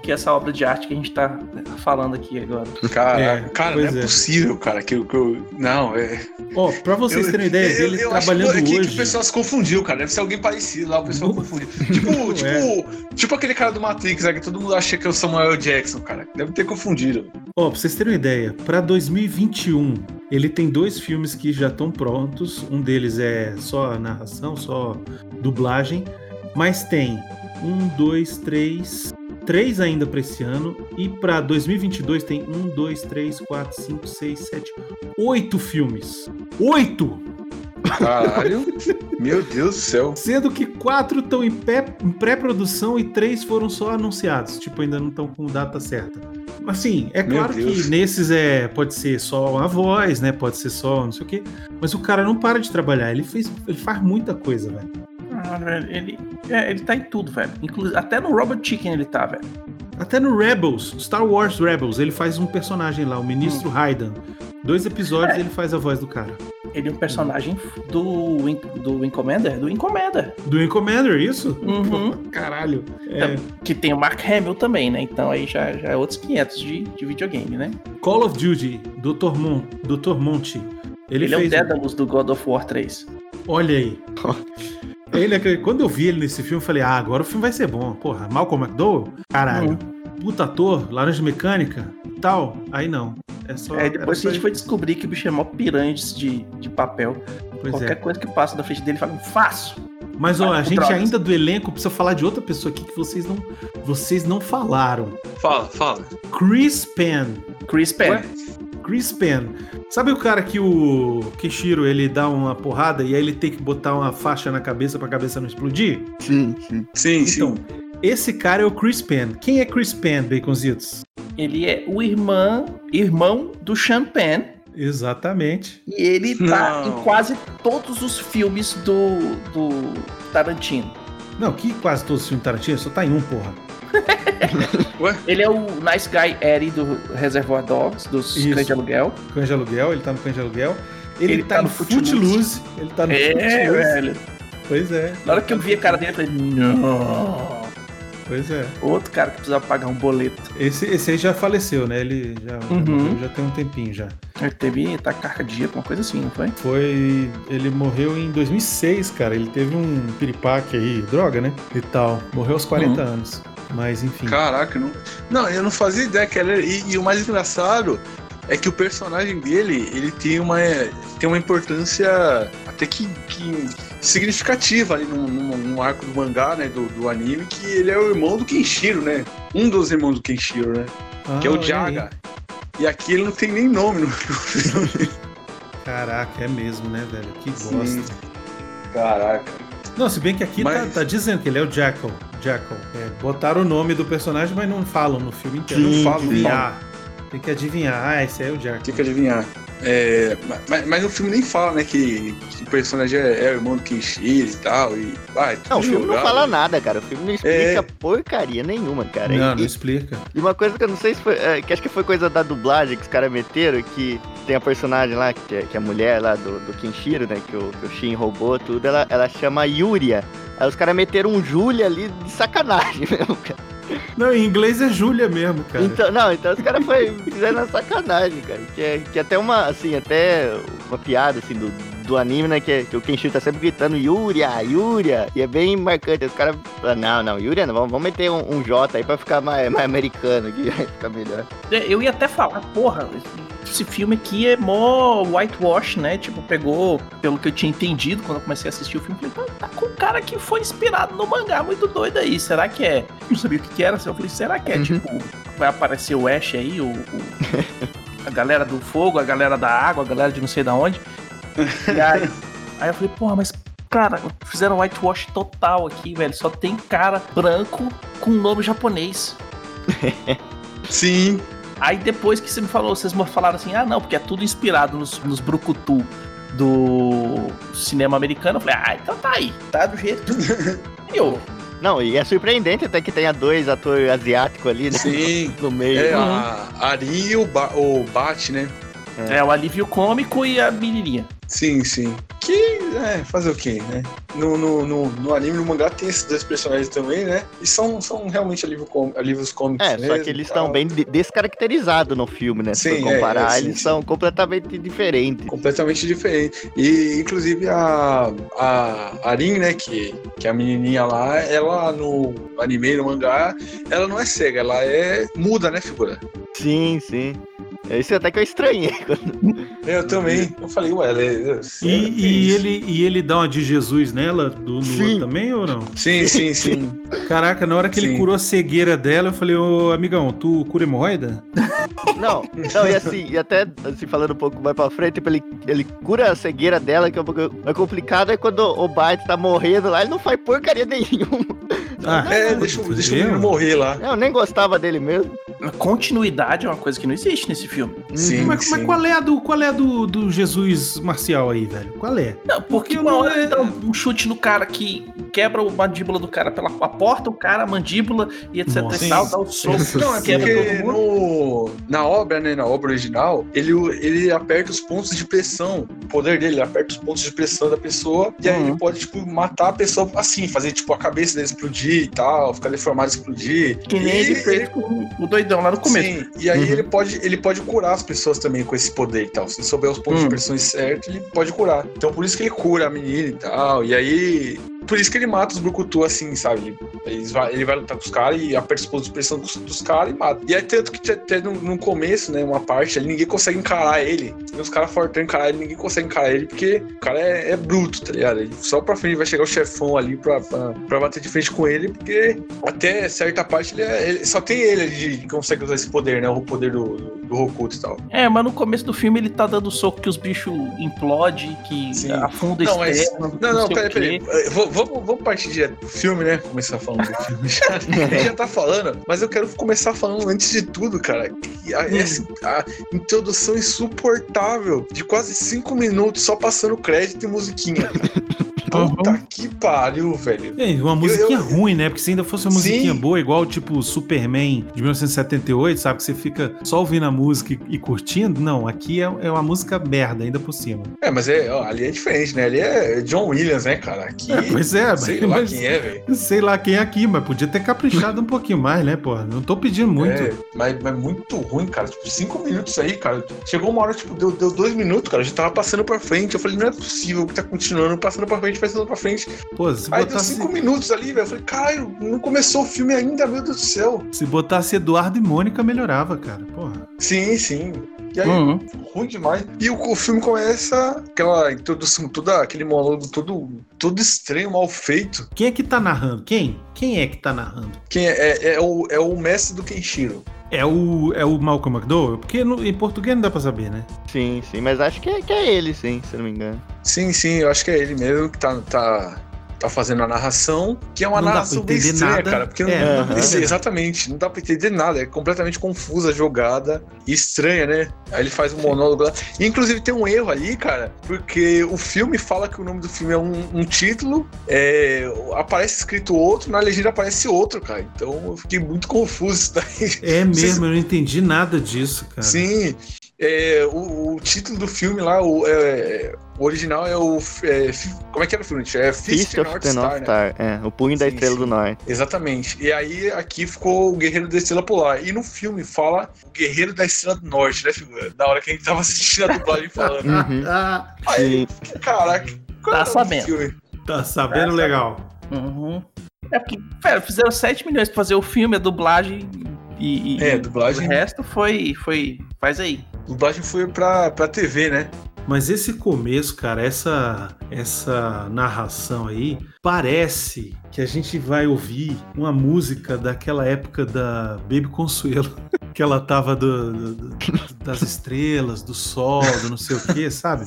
Que essa obra de arte que a gente tá falando aqui agora. Cara, É, cara não é, é. possível, cara, que eu. que eu- não, é. Ó, pra vocês Eu- terem ideia eu- dele eu acho trabalhando que, que hoje. o pessoal se confundiu, cara. Deve ser alguém parecido lá, o pessoal confundiu. Tipo, [LAUGHS] tipo, É. tipo aquele cara do Matrix, né, que todo mundo acha que é o Samuel Jackson, cara. Deve ter confundido. Ó, pra vocês terem uma ideia, pra 2021, ele tem dois filmes que já estão prontos. Um deles é só narração, só dublagem. Mas tem um, dois, três. Três ainda pra esse ano. E pra 2022 tem um, dois, três, quatro, cinco, seis, sete, oito filmes. Oito! Caralho. Meu Deus do céu. Sendo que quatro estão em, pé- em pré-produção e três foram só anunciados. Tipo, ainda não estão com data certa. Assim, é Meu claro Deus. que nesses é pode ser só uma voz, né? Pode ser só não sei o quê. Mas o cara não para de trabalhar. Ele, fez, ele faz muita coisa, velho. Ah, velho, ele, é, ele tá em tudo, velho. Inclusive, até no Robot Chicken ele tá, velho. Até no Rebels, Star Wars Rebels, ele faz um personagem lá, o Ministro Raiden. Dois episódios É. ele faz a voz do cara. Ele é um personagem do, do Wing Commander? Do Wing Commander. Do Wing Commander, isso? Uhum. Pô, [LAUGHS] caralho. É, Que tem o Mark Hamill também, né? Então aí já, já é outros 500 de, de videogame, né? Call of Duty, Dr. Mon, Dr. Monte. Ele, Ele, é o. Dédalus do God of War 3. Olha aí. [LAUGHS] ele, é quando eu vi ele nesse filme, eu falei, ah, agora o filme vai ser bom. Porra, Malcolm McDowell? Caralho. Puta ator, laranja mecânica tal. Aí não. É só. Aí depois a gente foi descobrir que o bicho é mó piranha de, de papel. Pois Qualquer é. coisa que passa na frente dele, fala, faço. Mas ó, a gente drogas. ainda do elenco precisa falar de outra pessoa aqui que vocês não, vocês não falaram. Fala, fala. Chris Penn. Chris Penn. Ué? Chris Penn. Sabe o cara que o Kishiro ele dá uma porrada e aí ele tem que botar uma faixa na cabeça pra cabeça não explodir? Sim, sim. Sim, Então, sim. esse cara é o Chris Penn. Quem é Chris Penn, Baconzitos? Ele é o irmão, irmão do Sean Penn. Exatamente. E ele tá Não. em quase todos os filmes do, do Tarantino. Não, que quase todos os filmes Tarantino, só tá em um, porra. [LAUGHS] Ele é o Nice Guy Eddie do Reservoir Dogs, dos Isso. Cães de Aluguel. Cães de Aluguel, ele tá no Cães de Aluguel. Ele, Ele tá, tá no Footloose. Ele tá no É, Footloose. velho. Pois é. Na hora que eu vi a cara dele, eu falei, não. Pois é. Outro cara que precisava pagar um boleto. Esse, esse aí já faleceu, né? Ele já, já Uhum. morreu, já tem um tempinho já. Ele teve tá cardíaco, uma coisa assim, não foi? Foi. Ele morreu em 2006, cara. Ele teve um piripaque aí, droga, né? E tal. Morreu aos 40 Uhum. anos. Mas enfim. Caraca, não. Não, eu não fazia ideia que ele era. E, e o mais engraçado é que o personagem dele, ele tem uma, tem uma importância até que, que significativa ali no, no- no arco do mangá, né? Do, do anime, que ele é o irmão do Kenshiro, né? Um dos irmãos do Kenshiro, né? que é Ah, o Jaga. E aqui ele não tem nem nome no filme. [LAUGHS] Caraca, é mesmo, né, velho? Que Sim. bosta. Caraca. Não, se bem que aqui tá, Mas- tá dizendo que ele é o Jackal. Jackal. É, botaram o nome do personagem, mas não falam no filme inteiro. Sim, não falam. Adivinhar. Tem que adivinhar. Ah, esse aí é o Jackal. Tem que adivinhar. É, mas, mas o filme nem fala, né, que, que o personagem é, é o irmão do Kenshiro e tal. E, ah, é tudo Não, o filme não jogado. fala nada, cara. O filme não explica É. porcaria nenhuma, cara. Não, E- não explica. E uma coisa que eu não sei se foi. é, que acho que foi coisa da dublagem que os caras meteram, que tem a personagem lá, que é, que é a mulher lá do, do Kenshiro, né? Que o, que o Shin roubou tudo, ela, ela chama Yuria. Aí os caras meteram um Julia ali de sacanagem [LAUGHS] mesmo, cara. Não, em inglês é Júlia mesmo, cara. Então, não, então os caras foi- fizeram uma sacanagem, cara. Que é, que é até uma, assim, até uma piada, assim, do, do anime, né? Que, é- que o Kenshiro tá sempre gritando Yuria, Yuria. E é bem marcante. Os caras falam, não, não, Yuria não, vamos, vamos meter um, um J aí pra ficar mais, mais americano aqui, [LAUGHS] vai ficar melhor. É, Eu ia até falar, porra, esse filme aqui é mó whitewash, né? Tipo, pegou, pelo que eu tinha entendido quando eu comecei a assistir o filme, falei, "Pô, tá com um cara que foi inspirado no mangá muito doido aí. Será que é? Não sabia o que, que era. Eu falei, será que é Uhum. tipo, vai aparecer o Ash aí, o, o- [LAUGHS] a galera do fogo, a galera da água, a galera de não sei da onde. E aí, aí eu falei, porra, mas. Cara, fizeram whitewash total aqui, velho. Só tem cara branco com nome japonês. [LAUGHS] Sim. Aí depois que você me falou, vocês me falaram assim, ah não, porque é tudo inspirado nos, nos brucutu do cinema americano. Eu falei, ah, então tá aí, tá do jeito que [LAUGHS] eu. Não, e é surpreendente até que tenha dois atores asiáticos ali, né? Sim. No meio. É a Ari e o, ba o Bat, né? É o alívio cômico e a menininha. Sim, sim. Que, é, fazer o quê, né? No, no, no, no anime, no mangá, tem esses dois personagens também, né? E são, são realmente alívio com, alívios cômicos É, mesmo. só que eles estão bem de- descaracterizados no filme, né? Se Sim, é, comparar, é, sim, eles sim. são completamente diferentes. Completamente diferente. E, inclusive, a, a Arin, né, que, que é a menininha lá, ela no anime, no mangá, ela não é cega, ela é muda, né, figura? Sim, sim. Isso até que eu estranhei. [LAUGHS] Eu também. Eu falei, ué, ela é... E, e ele, e ele dá uma de Jesus nela, do, outro também ou não? Sim, sim, [LAUGHS] sim. Caraca, na hora que ele Sim. curou a cegueira dela, eu falei, ô amigão, tu cura hemorroida? Não, não, e assim, e até assim, falando um pouco mais pra frente, tipo, ele, ele cura a cegueira dela, que é um pouco mais complicado, é quando o Bart tá morrendo lá, ele não faz porcaria [LAUGHS] nenhuma. Ah, É, deixa, o- deixa o menino morrer lá. Eu nem gostava dele mesmo. Continuidade é uma coisa que não existe nesse filme. Sim, Mas, sim. mas qual é a do qual é a do, do Jesus marcial aí, velho? Qual é? Não, porque Porque uma não hora é- ele dá um chute no cara que quebra a mandíbula do cara pela a porta, o cara, a mandíbula e etc Nossa. e tal, dá o soco, Não, é quebra porque todo mundo. no, na obra, né, na obra original, ele, ele aperta os pontos de pressão. O poder dele, ele aperta os pontos de pressão da pessoa e aí Uhum. ele pode, tipo, matar a pessoa assim, fazer, tipo, a cabeça dele explodir e tal, ficar deformado e explodir. Que nem E ele fez com o doidão lá no começo. Sim, e aí Uhum. ele, pode, ele pode curar as pessoas também com esse poder e tal. Se souber os pontos Hum. de pressão certos, ele pode curar. Então por isso que ele cura a menina e tal. E aí. Por isso que ele mata os Brucutu assim, sabe? Ele, vai, ele vai lutar com os caras e aperta os pontos de pressão dos, dos caras e mata. E aí tanto que até no, no começo, né, uma parte ali, ninguém consegue encarar ele. Os caras fortão encarar ele, ninguém consegue encarar ele, porque o cara é, é bruto, tá ligado? Ele só pra frente vai chegar o chefão ali pra, pra, pra bater de frente com ele, porque até certa parte ele, é- ele- só tem ele que consegue usar esse poder, né? O poder do, do, do Hokuto e tal. É, mas no começo do filme ele tá dando soco que os bichos implodem, que Sim. afunda Não, mas- externo. Não, não, sei peraí, peraí. Eh, v- Vamos, vamos partir direto pro filme, né? Começar falando do filme. Já, [LAUGHS] já tá falando, mas eu quero começar falando antes de tudo, cara. a, essa- a introdução insuportável de quase cinco minutos só passando crédito e musiquinha. [LAUGHS] Puta que pariu, velho. É, uma musiquinha eu- ruim, né? Porque se ainda fosse uma musiquinha Sim. boa, igual tipo Superman de 1978, sabe? Que você fica só ouvindo a música e, e curtindo. Não, aqui é, é uma música merda, ainda por cima. É, mas é, ó, ali é diferente, né? Ali é John Williams, né, cara? Aqui. É, pois é, sei mas- lá quem é, velho. Sei lá quem é aqui, mas podia ter caprichado um pouquinho mais, né, pô? Não tô pedindo muito. É, mas, mas muito ruim, cara. Tipo, cinco minutos aí, cara. Chegou uma hora, tipo, deu, deu dois minutos, cara. Eu já tava passando pra frente. Eu falei, não é possível que tá continuando passando pra frente, passando pra frente. Pô, se Aí deu botasse, cinco minutos ali, velho. Eu falei, caralho, não começou o filme ainda, meu Deus do céu. se botasse Eduardo e Mônica, melhorava, cara. Porra. Sim, sim. E aí, Uhum. ruim demais. E o, o filme começa aquela introdução, toda, aquele monólogo todo, todo estranho, mal feito. Quem é que tá narrando? Quem? Quem é que tá narrando? Quem é, é, é o, é o mestre do Kenshiro. É o, é o Malcolm McDowell? Porque no- em português não dá pra saber, né? Sim, sim, mas acho que é, que é ele, sim, se eu não me engano. Sim, sim, eu acho que é ele mesmo que tá, tá, tá fazendo a narração, que é uma Não narração bem estranha, nada. cara. Porque não, É, não- exatamente, não dá pra entender nada, é completamente confusa a jogada e estranha, né? Aí ele faz um monólogo lá. E, inclusive tem um erro ali, cara, porque o filme fala que o nome do filme é um, um título, é, aparece escrito outro, na legenda aparece outro, cara. Então eu fiquei muito confuso isso daí. É Vocês- mesmo, eu não entendi nada disso, cara. Sim, é, o, o título do filme lá, o, é, o original é o. é, como é que era o filme? É Fist, Fist of North the Star, North né? Star, é, o punho da Sim, estrela sim. do norte. Exatamente. E aí aqui ficou o Guerreiro da Estrela Polar. E no filme fala o Guerreiro da Estrela do Norte, né, figura? Da hora que a gente tava assistindo a dublagem [LAUGHS] falando. Uhum. Ah, Aí, caraca, qual Tá era o sabendo. filme? tá sabendo legal. Uhum. É porque, velho, fizeram 7 milhões pra fazer o filme, a dublagem e, e É, o dublagem. resto foi, foi. Faz aí. Dublagem foi pra, pra TV, né? Mas esse começo, cara, essa essa narração aí, parece que a gente vai ouvir uma música daquela época da Baby Consuelo, [LAUGHS] que ela tava do- do- do- das estrelas, do sol, do não sei o que, sabe?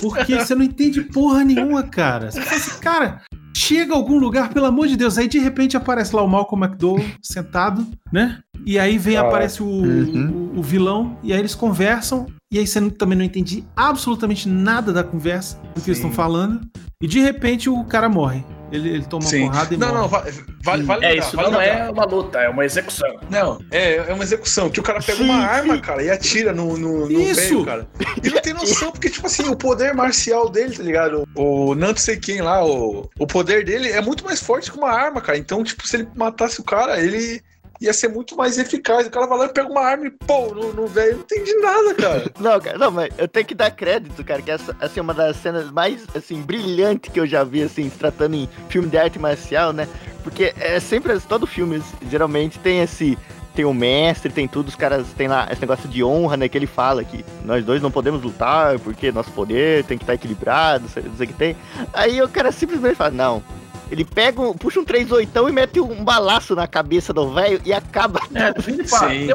Porque você não entende porra nenhuma, cara. Você fala assim, cara, chega a algum lugar, pelo amor de Deus, aí de repente aparece lá o Malcolm McDowell sentado, né? E aí vem, Ah, aparece o, uhum. o- o vilão, e aí eles conversam, e aí você também não entende absolutamente nada da conversa, do que eles Sim. estão falando, e de repente o cara morre. Ele, ele toma uma Sim. porrada e Não, morre. não, vale, vale, vale É, lembrar, isso vale não lembrar. é uma luta, é uma execução. Não, é, é uma execução, que o cara pega uma arma, cara, e atira no, no, no Isso! velho, cara. E não tem noção, porque, tipo assim, o poder marcial dele, tá ligado? O não sei quem lá, o, o poder dele é muito mais forte que uma arma, cara. Então, tipo, se ele matasse o cara, ele ia ser muito mais eficaz. O cara vai lá e pega uma arma e, pô, no, no velho, não entendi nada, cara. [LAUGHS] Não, cara, não, mas eu tenho que dar crédito, cara, que essa assim, é uma das cenas mais, assim, brilhantes que eu já vi, assim, tratando em filme de arte marcial, né? Porque é sempre, todo filme, geralmente, tem esse... Tem o mestre, tem tudo, os caras tem lá esse negócio de honra, né? Que ele fala que nós dois não podemos lutar porque nosso poder tem que estar equilibrado, não sei o que tem. Aí o cara simplesmente fala, não. Ele pega, um, puxa um 3 oitão e mete um balaço na cabeça do velho e acaba. É, Sim.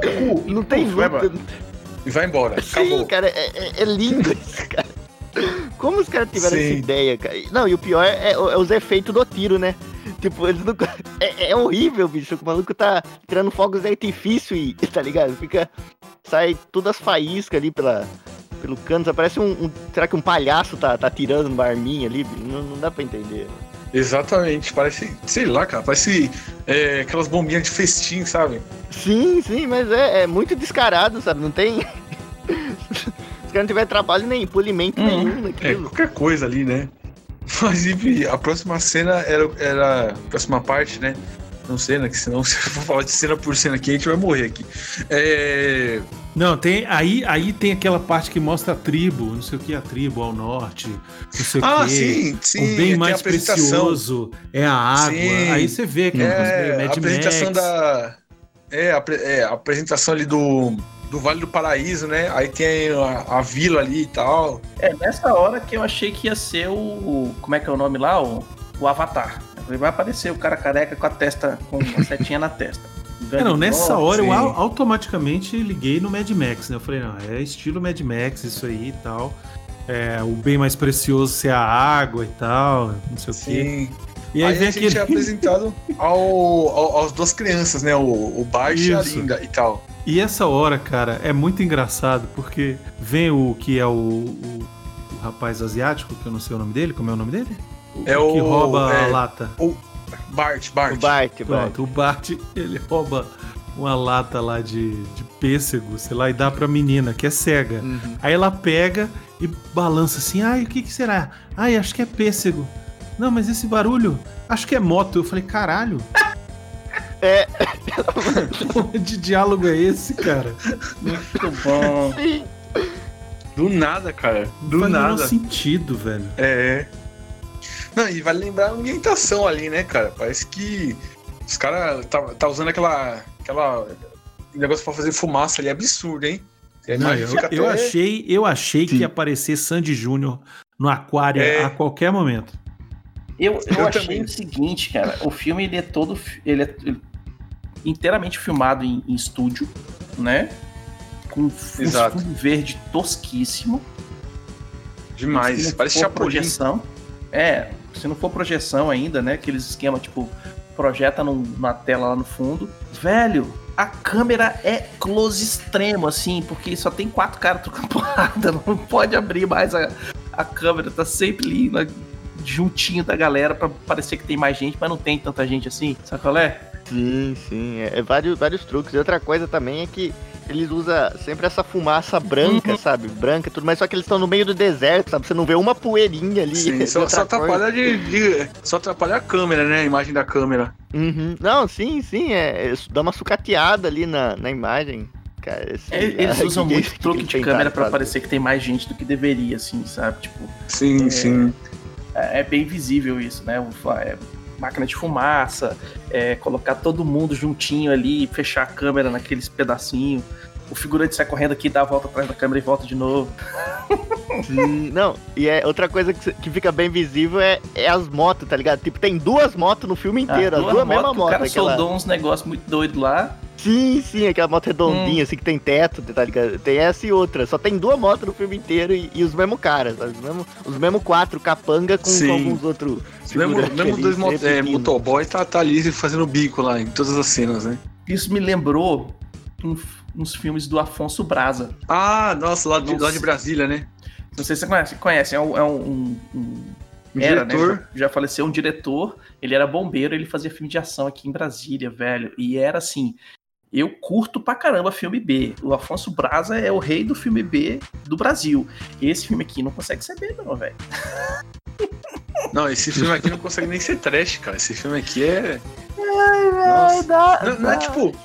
Não tem embora. E vai embora. Sim, Acabou. cara, é, é- é lindo isso, cara. Como os caras tiveram Sim. essa ideia, cara? Não, e o pior é, é os efeitos do tiro, né? Tipo, eles não. É, é horrível, bicho. O maluco tá tirando fogos de artifício e, [LAUGHS] tá ligado? Fica. Sai todas as faíscas ali pela, pelo canto. Parece um, um- Será que um palhaço tá, tá tirando uma arminha ali? bicho? Não, não dá pra entender. Exatamente, parece, sei lá, cara, parece é, aquelas bombinhas de festim, sabe? Sim, sim, mas é, é muito descarado, sabe? Não tem. [LAUGHS] Os caras não tiveram trabalho nem polimento Uhum. nenhum É, naquilo. qualquer coisa ali, né? Mas enfim, a próxima cena era, era. A próxima parte, né? Não cena, que senão [LAUGHS] se eu for falar de cena por cena aqui, a gente vai morrer aqui. É. Não, tem aí, aí tem aquela parte que mostra a tribo, não sei o que, a tribo ao norte, não sei o Ah, quê. sim, sim. o bem mais precioso é a água. Sim. Aí você vê coisa meio É, a apresentação Max. da. É a, é, a apresentação ali do, do Vale do Paraíso, né? Aí tem a, a vila ali e tal. É nessa hora que eu achei que ia ser o. Como é que é o nome lá? O, o Avatar. Eu falei, vai aparecer o cara careca com a testa, com a setinha na testa. É, não, nessa hora eu sim. au- automaticamente liguei no Mad Max, né? Eu falei, não, é estilo Mad Max isso aí e tal. É, o bem mais precioso ser a água e tal, não sei o quê. Sim. E Aí, aí, vem a gente aquele. é apresentado ao, ao- aos duas crianças, né? O, o Bart e a. Linda e tal. E essa hora, cara, é muito engraçado, porque vem o que é o, o- o rapaz asiático, que eu não sei o nome dele, como é o nome dele? É que o- rouba a é- lata. Bart, Bart. O Bart, Bart. Pronto, o Bart, ele rouba uma lata lá de, de pêssego, sei lá, e dá pra menina, que é cega. Uhum. Aí ela pega e balança assim, ai, o que que será? Ai, acho que é pêssego. Não, mas esse barulho, acho que é moto. Eu falei, caralho. É. [LAUGHS] Que porra de diálogo é esse, cara? Muito bom. Sim. Do nada, cara. Do Não faz o nada. sentido, velho. É. Não, [LAUGHS] e vale lembrar a ambientação ali, né, cara? Parece que os caras tá, tá usando aquela. aquela negócio pra fazer fumaça ali, absurdo, hein? Não, eu, eu até- achei, eu achei que ia aparecer Sandy Júnior no aquário É. a qualquer momento. Eu, eu, Eu achei também. o seguinte, cara. O filme ele é todo. Ele é inteiramente filmado em, em estúdio, né? Com fu- um Exato. fundo verde tosquíssimo. Demais. Não Parece projeção. É, se não for projeção ainda, né? Aqueles esquema tipo, projeta num- na tela lá no fundo. Velho, a câmera é close extremo, assim, porque só tem quatro caras trocando [LAUGHS] porrada. Não pode abrir mais a, a câmera, tá sempre ali na- juntinho da galera pra parecer que tem mais gente, mas não tem tanta gente assim. Sabe qual é? Sim, sim. É, é vários, vários truques. E outra coisa também é que eles usam sempre essa fumaça branca, Uhum. sabe? Branca e tudo, mas só que eles estão no meio do deserto, sabe? Você não vê uma poeirinha ali. Sim, [LAUGHS] só, só atrapalha de, de- Só atrapalha a câmera, né? A imagem da câmera. Uhum. Não, sim, sim. É, isso dá uma sucateada ali na, na imagem. Cara, esse- É, Eles [LAUGHS] usam que- muito que truque de câmera pra fazer. parecer que tem mais gente do que deveria, assim, sabe? Tipo, Sim, sim. é é bem visível isso, né? O é máquina de fumaça, é, colocar todo mundo juntinho ali, fechar a câmera naqueles pedacinhos. O figurante sai correndo aqui, dá a volta atrás da câmera e volta de novo. Sim, não, e é outra coisa que, que fica bem visível é, é as motos, tá ligado? Tipo, tem duas motos no filme inteiro, Ah, as duas duas mesmas motos, O cara Aquela... soldou uns negócios muito doidos lá. Sim, sim, aquela moto redondinha, Hum. assim, que tem teto, tá ligado? Tem essa e outra. Só tem duas motos no filme inteiro e, e os mesmos caras, sabe? Os mesmos, os mesmos quatro capanga com, com alguns outros. Mesmo, mesmo ali, dois mot é, motoboy tá, tá ali fazendo bico lá em todas as cenas, né? Isso me lembrou um- uns filmes do Afonso Braza. Ah, nossa, lá de, Nossa. lá de Brasília, né? Não sei se você conhece. Conhece, é um. é um- um- era, diretor. né? Já, já faleceu um diretor. Ele era bombeiro, ele fazia filme de ação aqui em Brasília, velho. E era assim. Eu curto pra caramba filme B. O Afonso Braza é o rei do filme B do Brasil. Esse filme aqui não consegue ser B, não, velho. [LAUGHS] Não, esse filme aqui não consegue nem ser trash, cara. Esse filme aqui é. Nossa. dá, Não, não é dá. tipo.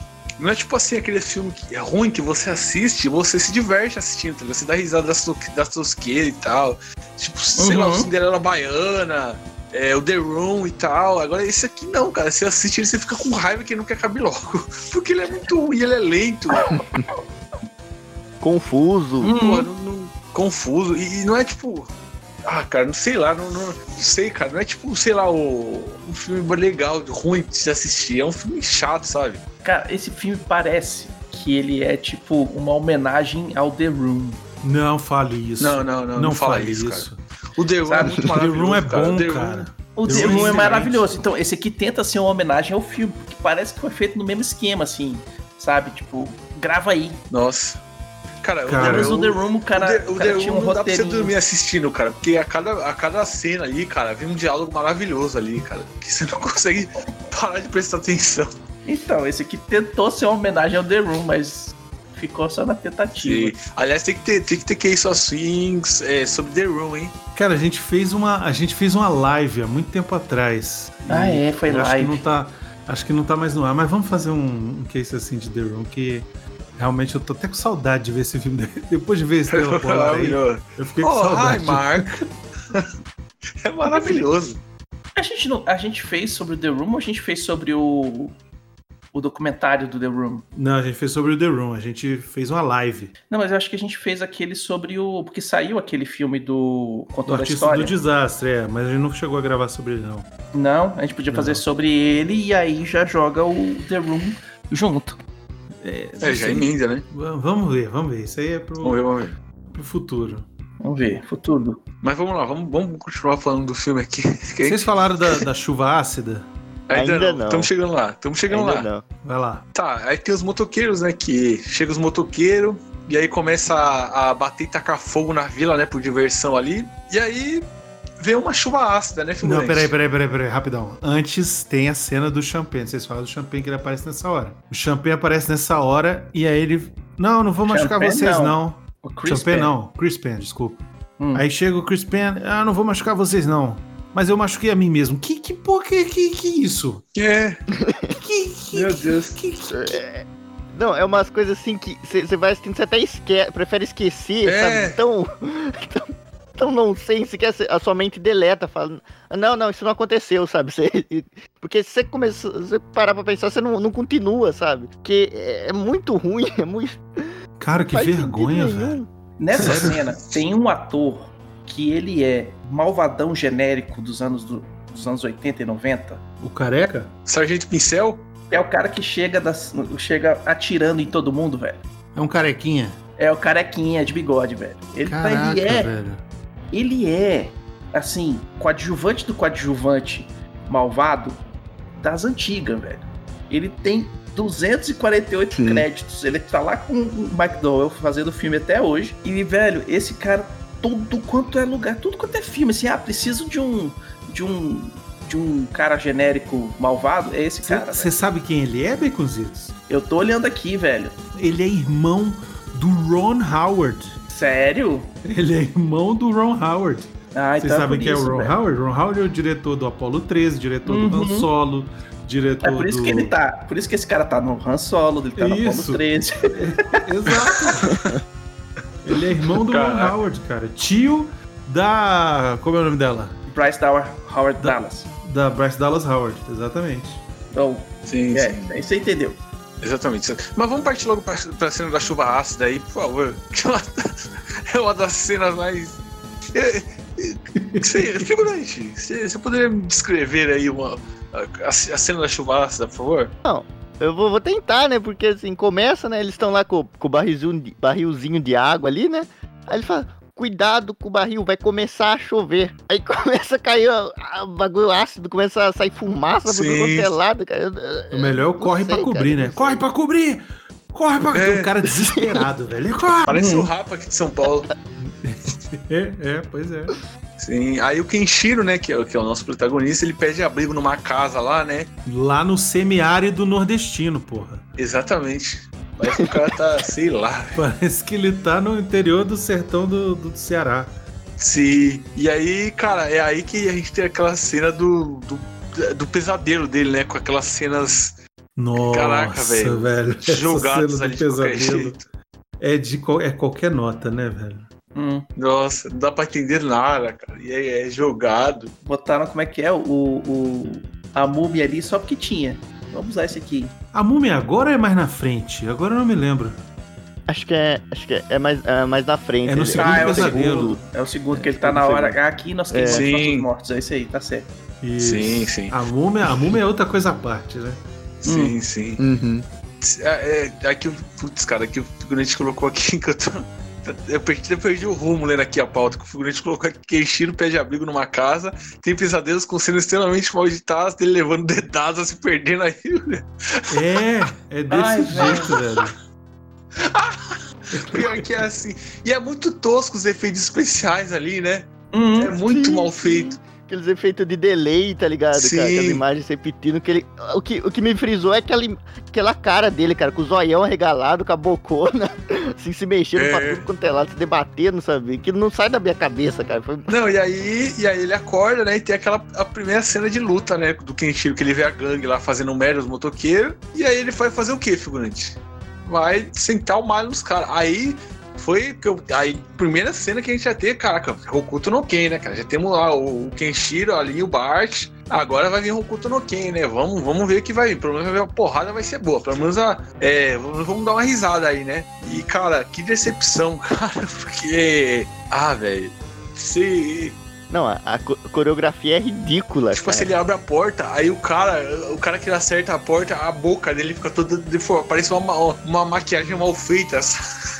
Não é tipo assim aquele filme que é ruim que você assiste e você se diverte assistindo, tá? Você dá risada das, das tosqueiras e tal. Tipo, sei lá, o Uhum. Cinderela Baiana, é, o The Room e tal. Agora esse aqui não, cara. Você assiste ele e você fica com raiva que ele não quer caber logo. [LAUGHS] Porque ele é muito ruim, ele é lento. Confuso. Hum. Porra, não- não- confuso. E, e não é tipo. Ah, cara, não sei lá, não, não, não sei, cara. Não é tipo, sei lá, o, um filme legal, ruim de se assistir. É um filme chato, sabe? Cara, esse filme parece que ele é tipo uma homenagem ao The Room. Não fale isso. Não, não, não, não, fala fale isso, isso. cara. O The Room é Sabe? muito The. Room é cara. bom, Room- cara. O The The Room é Room é maravilhoso. Então, esse aqui tenta ser uma homenagem ao filme, porque parece que foi feito no mesmo esquema, assim, sabe? Tipo, grava aí. Nossa. Cara, Cara, o, The Room o cara, o The, o cara The tinha Room um não dá pra você dormir assistindo, cara, porque a cada, a cada cena ali, cara, vem um diálogo maravilhoso ali, cara, que você não [LAUGHS] consegue parar de prestar atenção. Então, esse aqui tentou ser uma homenagem ao The Room, mas ficou só na tentativa. E, aliás, tem que ter, tem que ter que isso assim é, sobre The Room, hein? Cara, a gente fez uma, a gente fez uma live há muito tempo atrás. Ah, é, foi eu Acho que live. não tá, acho que não tá mais no ar, mas vamos fazer um, um case assim de The Room que realmente eu tô até com saudade de ver esse filme. [LAUGHS] Depois de ver Estrela [LAUGHS] Polar aí, Maravilhoso. eu fiquei com Oh, hi, saudade. Mark. [LAUGHS] é maravilhoso. A gente, não, a gente fez sobre o The Room ou a gente fez sobre o, o documentário do The Room? Não, a gente fez sobre o The Room, a gente fez uma live. Não, mas eu acho que a gente fez aquele sobre o. Porque saiu aquele filme do. O Contando a artista história. do desastre, é, mas a gente não chegou a gravar sobre ele, não. Não, a gente podia fazer Não. sobre ele e aí já joga o The Room junto. É, não já emenda, né? Va- Vamos ver, vamos ver. Isso aí é Vamos pro, ver, vamos ver. pro futuro. Vamos ver, futuro. Mas vamos lá, vamos, vamos continuar falando do filme aqui. [LAUGHS] Vocês falaram da, da chuva ácida? não. Ainda não. Estamos chegando lá, estamos chegando Ainda lá. não. Vai lá. Tá, aí tem os motoqueiros, né? Que chega os motoqueiros e aí começa a, a bater e tacar fogo na vila, né? Por diversão ali. E aí vem uma chuva ácida, né, Não, peraí, peraí, peraí, peraí, rapidão. Antes tem a cena do Champagne. Vocês falaram do Champagne que ele aparece nessa hora. O Champagne aparece nessa hora e aí ele. Não, não vou machucar Champagne vocês, não. não. O Chris Champagne Penn. não. Chris Penn, desculpa. Hum. Aí chega o Chris Penn. Ah, não vou machucar vocês, não. Mas eu machuquei a mim mesmo. Que, que porra, que, que, que isso? É, Que, que, meu Deus. que, que, É, Não, é umas coisas assim que você vai assistindo, você até esque prefere esquecer, É. sabe? Tão, [LAUGHS] tão, tão nonsense que a sua mente deleta, fala, não, não, isso não aconteceu, sabe? [LAUGHS] Cê- porque se você começa, você parar pra pensar, você não, não continua, sabe? Porque é é muito ruim, [LAUGHS] é muito. Cara, que vergonha, velho. Nessa cena, tem um ator que ele é malvadão genérico dos anos, do- dos anos 80 e 90. O careca? Sargento Pincel? É o cara que chega, das, chega atirando em todo mundo, velho. É um carequinha. É o carequinha de bigode, velho. Ele, Caraca, ele é, velho. Ele é, assim, coadjuvante do coadjuvante malvado das antigas, velho. Ele tem 248 Sim. créditos. Ele tá lá com o Mike Dowell fazendo filme até hoje. E, velho, esse cara, tudo quanto é lugar, tudo quanto é filme, assim, ah, preciso de um. de um. de um cara genérico malvado, é esse cara. Você sabe quem ele é, Baconzitos? Eu tô olhando aqui, velho. Ele é irmão do Ron Howard. Sério? Ele é irmão do Ron Howard. Ah, Vocês então sabem por quem é o Ron velho. Howard? Ron Howard é o diretor do Apollo 13, diretor do Uhum. Han Solo, diretor É por isso do... que ele tá. Por isso que esse cara tá no Han Solo, ele tá no Isso. Apollo [LAUGHS] 13. Exato. ele é irmão do Ron. Howard, cara. Tio da... Como é o nome dela? Bryce Dower, Howard Da- Dallas. Da Bryce Dallas Howard, exatamente. Então, Sim, é, sim. aí você entendeu. Exatamente. Mas vamos partir logo pra, pra cena da chuva ácida aí, por favor. [LAUGHS] É uma das cenas mais. É, é, figurante, você, poderia me descrever aí uma, a, a cena da chuva ácida, por favor? Eu vou, vou tentar, né? Porque assim, começa, né? Eles estão lá com, com o barrilzinho barrilzinho de água ali, né? Aí ele fala, cuidado com o barril, vai começar a chover. Aí [LAUGHS] começa a cair o, bagulho ácido, começa a sair fumaça quanto é cara. Eu- O melhor é corre sei, pra cara, cobrir, não né? Corre pra cobrir! Corre pra cobrir! É. O cara desesperado, velho. Ele corre! Parece Hum. o Rapa aqui de São Paulo. [LAUGHS] É, é, pois é. Sim. Aí o Kenshiro, né, que é, o- que é o nosso protagonista, ele pede abrigo numa casa lá, né? Lá no semiárido nordestino, porra. Exatamente. Parece que o cara tá, sei lá. [LAUGHS] Parece que ele tá no interior do sertão do, do Ceará. Sim. E aí, cara, é aí que a gente tem aquela cena do, do, do pesadelo dele, né? Com aquelas cenas Nossa, Caraca, velho. velho. Jogadas ali do de qualquer pesadelo jeito. é de é qualquer nota, né, velho? Hum, Nossa, não dá pra entender nada, cara. E é, é jogado. botaram como é que é o, o a múmia ali só porque tinha. Vamos usar esse aqui. A múmia agora ou é mais na frente? Agora eu não me lembro. Acho que é, acho que é, é mais, é mais na frente. É no ali. segundo ah, é o pesadelo. segundo. É o segundo que ele tá segundo, na hora. segundo. Ah, aqui nós queimamos É. nossos Sim. mortos. É isso aí, tá certo. Isso. Sim, sim. A múmia, a múmia é outra coisa à parte, né? Sim, sim. Uhum. É, é, aqui, o- putz, cara, aqui o figurante colocou aqui [LAUGHS] que eu tô. Eu perdi, eu perdi o rumo lendo aqui a pauta. Que o figurante colocou aqui que Kenshiro pede abrigo numa casa, tem pesadelos com cenas extremamente mal editadas, dele levando dedadas, se perdendo aí. É, é desse Ai, velho. jeito, velho. [LAUGHS] Pior que é assim. E é muito tosco os efeitos especiais ali, né? Uhum. É muito Sim, mal sim. Aqueles efeitos de delay, tá ligado? Sim. Cara, aquelas imagens repetindo. Que ele... o, que, o que me frisou é aquela, aquela cara dele, cara, com o zoião arregalado, com a bocona, [LAUGHS] assim, se mexendo É. pra tudo quanto é lado, se debatendo, sabe? Que não sai da minha cabeça, cara. Foi... Não, e aí, e aí ele acorda, né? E tem aquela a primeira cena de luta, né? Do Kenshiro, que ele vê a gangue lá fazendo merda, os motoqueiros. E aí ele vai fazer o quê, figurante? Vai sentar o malho nos caras. Aí foi aí, primeira cena que a gente já tem, caraca, Hokuto no Ken, né, cara? Já temos lá o, Kenshiro ali, o Bart. Agora vai vir Hokuto no Ken, né? Vamos, vamos ver o que vai vir. Pelo menos a porrada vai ser boa. Pelo menos a, é, vamos dar uma risada aí, né? E, cara, que decepção, [LAUGHS] cara, porque. Ah, velho. Se, Não, a, a co- coreografia é ridícula, Tipo cara. assim, ele abre a porta, aí o cara, o cara que acerta a porta, a boca dele fica toda deformada. Parece uma, uma maquiagem mal feita.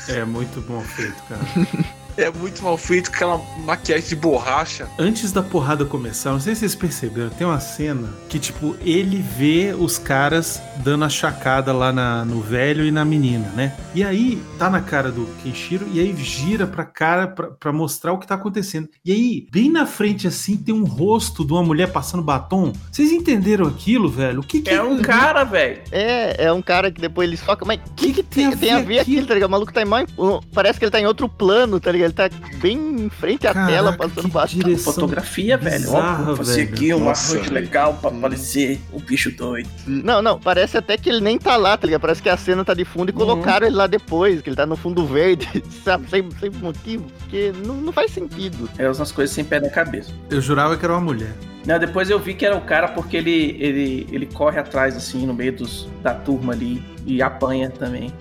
É muito bom feito, cara. [LAUGHS] É muito mal feito, aquela maquiagem de borracha. Antes da porrada começar, não sei se vocês perceberam, tem uma cena que, tipo, ele vê os caras dando a chacada lá na- no velho e na menina, né? E aí, tá na cara do Kenshiro, e aí gira pra cara pra, pra mostrar o que tá acontecendo. E aí, bem na frente, assim, tem um rosto de uma mulher passando batom. Vocês entenderam aquilo, velho? O que que É um cara, velho. É, é um cara que depois ele foca, mas o que, que tem, tem a ver aqui? aquilo, tá ligado? O maluco tá em mais. Parece que ele tá em outro plano, tá ligado? Ele tá bem em frente à Caraca, tela, passando direção Fotografia, velho. Ó, bizarra, vou fazer aqui um velho. legal pra parecer um bicho doido. Não, não, parece até que ele nem tá lá, tá ligado? Parece que a cena tá de fundo e colocaram ele lá depois, que ele tá no fundo verde, [LAUGHS] sabe? Sem, sem motivo, porque não, não faz sentido. É umas coisas sem pé na cabeça. Eu jurava que era uma mulher. Não, depois eu vi que era o cara porque ele, ele, ele corre atrás, assim, no meio dos, da turma ali e apanha também.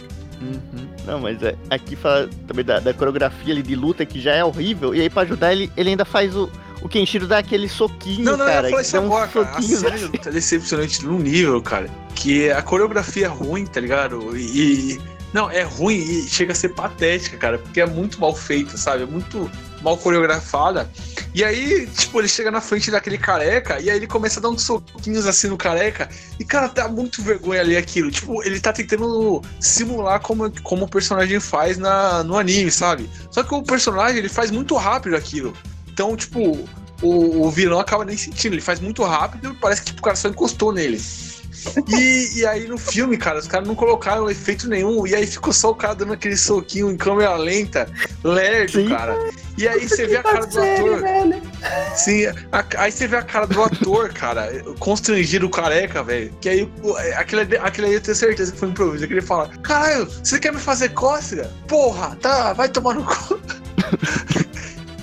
Não, mas é, aqui fala também da, da coreografia ali de luta, que já é horrível, e aí pra ajudar ele, ele ainda faz o, o Kenshiro dar aquele soquinho, Não, não, cara. falar que isso um agora, cara. A luta é decepcionante num nível, cara. Que a coreografia é ruim, tá ligado? E. e- não, é ruim e chega a ser patética, cara, porque é muito mal feita, sabe? É muito mal coreografada. E aí, tipo, ele chega na frente daquele careca e aí ele começa a dar uns soquinhos assim no careca. E, cara, tá muito vergonha ali aquilo. Tipo, ele tá tentando simular como, como o personagem faz na, no anime, sabe? Só que o personagem, ele faz muito rápido aquilo. Então, tipo, o, o vilão acaba nem sentindo. Ele faz muito rápido e parece que tipo, o cara só encostou nele. E, e aí no filme, cara, os caras não colocaram efeito nenhum. E aí ficou só o cara dando aquele soquinho em câmera lenta, lerdo, cara. E aí você vê a cara do ator. Sim, a- aí você vê a cara do ator, cara, constrangido careca, velho. Que aí aquele, aquele aí eu tenho certeza que foi improviso. Que ele fala: Caralho, você quer me fazer cócega? Porra, tá, vai tomar no cu. [LAUGHS]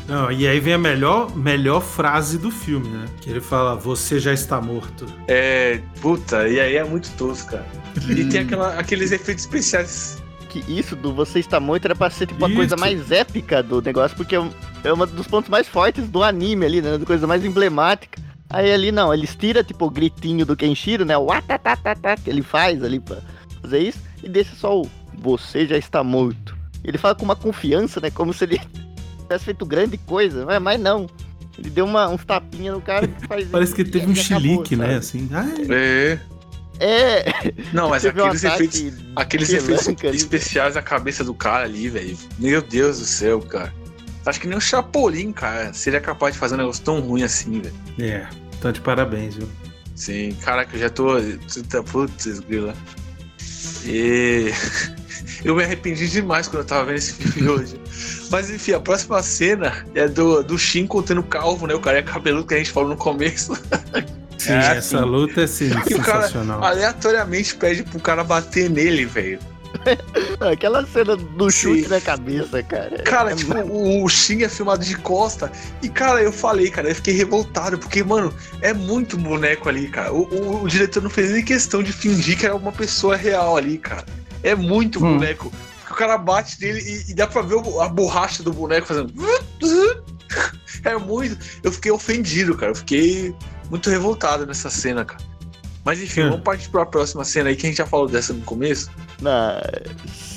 Não, e aí vem a melhor, melhor frase do filme, né? Que ele fala, você já está morto. É, puta, e aí é muito tosco, cara. E tem aquela- aqueles efeitos especiais. Que isso do Você Está Muito era pra ser tipo a coisa mais épica do negócio, porque é um, é um dos pontos mais fortes do anime ali, né? Da coisa mais emblemática. Aí ali não, eles tiram tipo o gritinho do Kenshiro, né? O atatatata que ele faz ali pra fazer isso, e deixa só o Você já está morto. Ele fala com uma confiança, né? Como se ele tivesse feito grande coisa, mas, mas não. Ele deu uma, uns tapinhas no cara que [LAUGHS] faz Parece que teve um acabou, chilique, né? Assim, ai, É. É, Não, mas um aqueles efeitos. Aqueles efeitos ali. especiais na cabeça do cara ali, velho. Meu Deus do céu, cara. Acho que nem o Chapolin, cara, seria capaz de fazer um negócio tão ruim assim, velho. É, então de parabéns, viu? Sim, caraca, eu já tô. tá- Putz, grila. E. Eu me arrependi demais quando eu tava vendo esse filme [LAUGHS] hoje. Mas enfim, a próxima cena é do, do Shin contando calvo, né? O cara é cabeludo que a gente falou no começo. [LAUGHS] Sim, Ah, essa sim. luta é sim, E o cara sensacional. aleatoriamente pede pro cara bater nele, velho. [LAUGHS] Aquela cena do chute Sim. na cabeça, cara. Cara, É tipo, o, o Shin é filmado de costa. E, cara, eu falei, cara, eu fiquei revoltado, porque, mano, é muito boneco ali, cara. O, o- o diretor não fez nem questão de fingir que era uma pessoa real ali, cara. É muito Hum. boneco. Porque o cara bate nele e, e dá pra ver o- a borracha do boneco fazendo. [LAUGHS] É muito. Eu fiquei ofendido, cara. Eu fiquei muito revoltado nessa cena, cara. Mas enfim, Hum. vamos partir pra próxima cena aí, que a gente já falou dessa no começo. Na...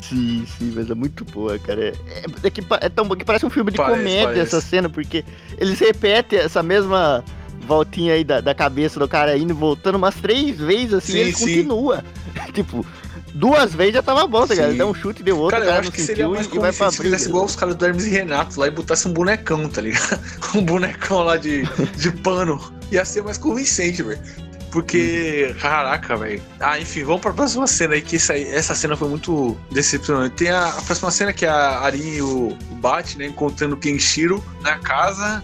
Sim, sim, mas é muito boa, cara. É, é que é tão bom que parece um filme de Parece, comédia parece. essa cena, porque eles repetem essa mesma voltinha aí da, da cabeça do cara indo e voltando umas três vezes assim, Sim, e ele sim. continua. [LAUGHS] tipo, duas vezes já tava bom, tá ligado? Deu um chute, deu outro, Cara, o eu cara acho que seria mais e vai pra se fizesse igual os caras do Hermes e Renato lá e botasse um bonecão, tá ligado? [LAUGHS] Um bonecão lá de, de pano. Ia ser mais convincente, velho. Porque, caraca, velho. Ah, enfim, vamos pra próxima cena aí, que essa, essa cena foi muito decepcionante. Tem a, a próxima cena que é a Arin e o, o Bat, né, encontrando o Kenshiro na casa.